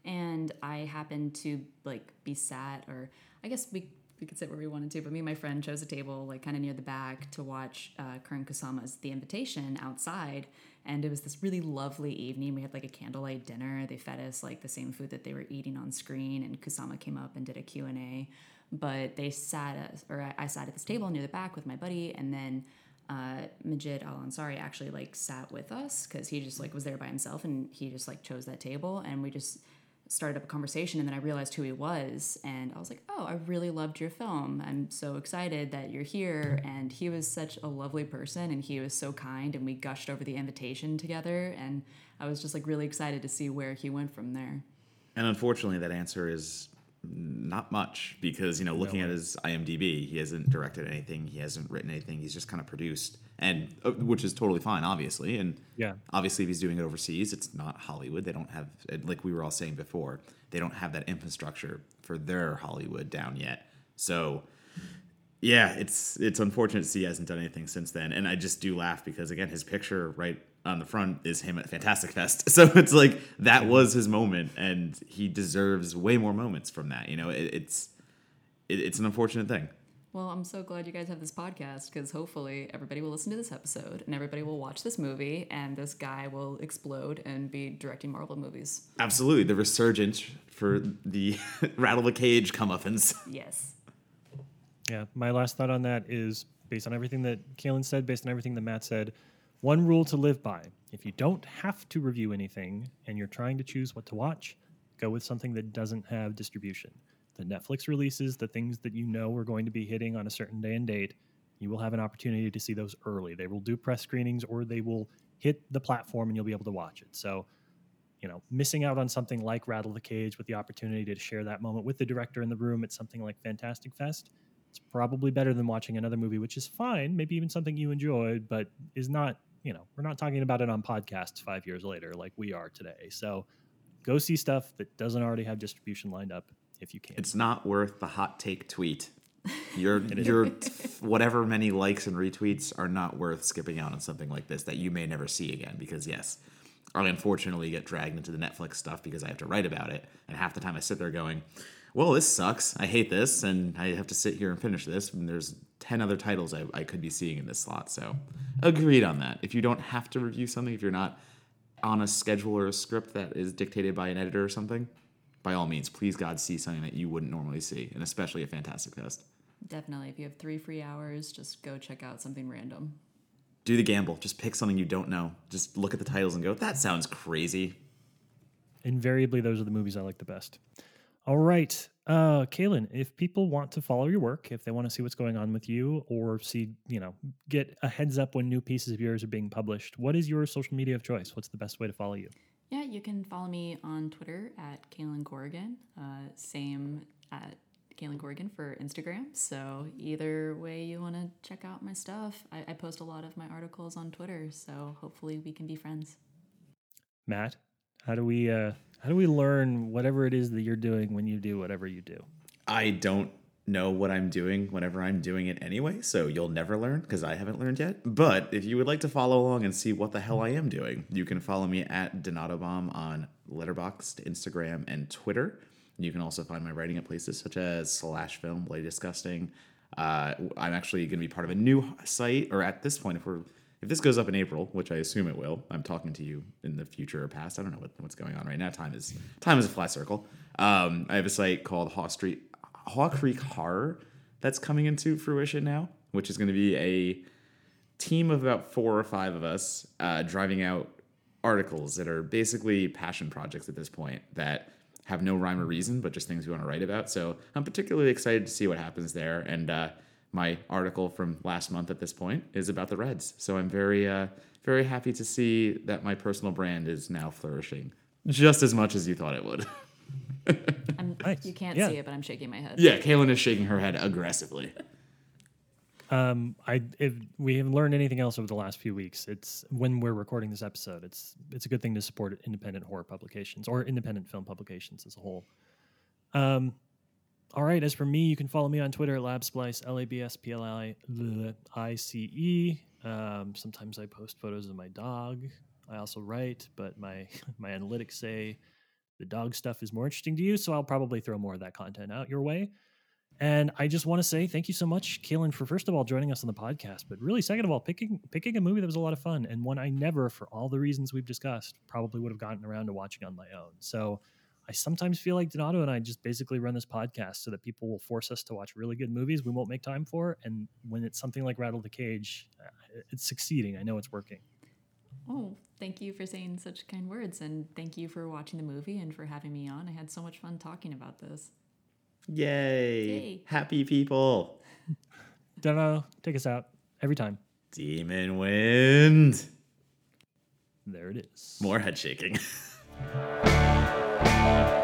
and I happened to like be sat or I guess we we could sit where we wanted to, but me and my friend chose a table like kind of near the back to watch uh, Karyn Kusama's The Invitation outside and it was this really lovely evening. We had like a candlelight dinner. They fed us like the same food that they were eating on screen, and Kusama came up and did a Q and A. But they sat us, or I, I sat at this table near the back with my buddy, and then uh, Majid Al Ansari actually like sat with us because he just like was there by himself, and he just like chose that table, and we just started up a conversation and then I realized who he was and I was like, "Oh, I really loved your film. I'm so excited that you're here." And he was such a lovely person and he was so kind and we gushed over the invitation together and I was just like really excited to see where he went from there. And unfortunately that answer is not much because you know looking no at his IMDb, he hasn't directed anything, he hasn't written anything, he's just kind of produced, and uh, which is totally fine, obviously. And yeah, obviously, if he's doing it overseas, it's not Hollywood. They don't have, like we were all saying before, they don't have that infrastructure for their Hollywood down yet. So yeah, it's it's unfortunate to see he hasn't done anything since then. And I just do laugh because again, his picture right on the front is him at Fantastic Fest. So it's like that was his moment, and he deserves way more moments from that. You know, it, it's it, it's an unfortunate thing. Well, I'm so glad you guys have this podcast because hopefully everybody will listen to this episode and everybody will watch this movie and this guy will explode and be directing Marvel movies. Absolutely. The resurgence for the Rattle the Cage comeuppance. Yes. Yeah. My last thought on that is based on everything that Kalyn said, based on everything that Matt said, one rule to live by if you don't have to review anything and you're trying to choose what to watch, go with something that doesn't have distribution. The Netflix releases, the things that you know are going to be hitting on a certain day and date, you will have an opportunity to see those early. They will do press screenings or they will hit the platform and you'll be able to watch it. So, you know, missing out on something like Rattle the Cage with the opportunity to share that moment with the director in the room at something like Fantastic Fest, it's probably better than watching another movie, which is fine, maybe even something you enjoyed, but is not you know, we're not talking about it on podcasts five years later like we are today. So go see stuff that doesn't already have distribution lined up if you can. It's not worth the hot take tweet. Your your whatever many likes and retweets are not worth skipping out on something like this that you may never see again because yes, I unfortunately get dragged into the Netflix stuff because I have to write about it, and half the time I sit there going, "Well, this sucks. I hate this, and I have to sit here and finish this." And there's ten other titles I, I could be seeing in this slot, so agreed on that. If you don't have to review something, if you're not on a schedule or a script that is dictated by an editor or something, by all means, please God see something that you wouldn't normally see, and especially a Fantastic Fest. Definitely. If you have three free hours, just go check out something random. Do the gamble. Just pick something you don't know. Just look at the titles and go, that sounds crazy. Invariably, those are the movies I like the best. All right. Uh, Kalyn, if people want to follow your work, if they want to see what's going on with you or see, you know, get a heads up when new pieces of yours are being published, what is your social media of choice? What's the best way to follow you? Yeah, you can follow me on Twitter at Kalyn Corrigan. Uh, same at Kalyn Corrigan for Instagram. So either way you want to check out my stuff, I, I post a lot of my articles on Twitter. So hopefully we can be friends. Matt, how do we uh, how do we learn whatever it is that you're doing when you do whatever you do? I don't know what I'm doing whenever I'm doing it anyway, so you'll never learn because I haven't learned yet. But if you would like to follow along and see what the hell I am doing, you can follow me at Donato Bomb on Letterboxd, Instagram, and Twitter. You can also find my writing at places such as Slash Film, Bloody Disgusting. Uh, I'm actually going to be part of a new site, or at this point, if we're if this goes up in April, which I assume it will, I'm talking to you in the future or past. I don't know what, what's going on right now. Time is time is a flat circle. Um, I have a site called Haw Street Haw Creek Horror that's coming into fruition now, which is going to be a team of about four or five of us uh, driving out articles that are basically passion projects at this point that have no rhyme or reason, but just things we want to write about. So I'm particularly excited to see what happens there. And uh, my article from last month at this point is about the Reds. So I'm very, uh, very happy to see that my personal brand is now flourishing just as much as you thought it would. I'm, Nice. You can't Yeah. see it, but I'm shaking my head. yeah, Kalyn is shaking her head aggressively. Um, I if we haven't learned anything else over the last few weeks, it's when we're recording this episode. It's it's a good thing to support independent horror publications or independent film publications as a whole. Um, all right. As for me, you can follow me on Twitter at labsplice l a b s p l i i c e. Um, sometimes I post photos of my dog. I also write, but my my analytics say the dog stuff is more interesting to you, so I'll probably throw more of that content out your way. And I just want to say thank you so much, Kalyn, for first of all joining us on the podcast, but really second of all picking picking a movie that was a lot of fun and one I never, for all the reasons we've discussed, probably would have gotten around to watching on my own. So I sometimes feel like Donato and I just basically run this podcast so that people will force us to watch really good movies we won't make time for, and when it's something like Rattle the Cage, uh, it's succeeding. I know it's working. Oh, thank you for saying such kind words. And thank you for watching the movie and for having me on. I had so much fun talking about this. Yay. Yay. Happy people. Donato, take us out every time. Demon Wind. There it is. More head shaking.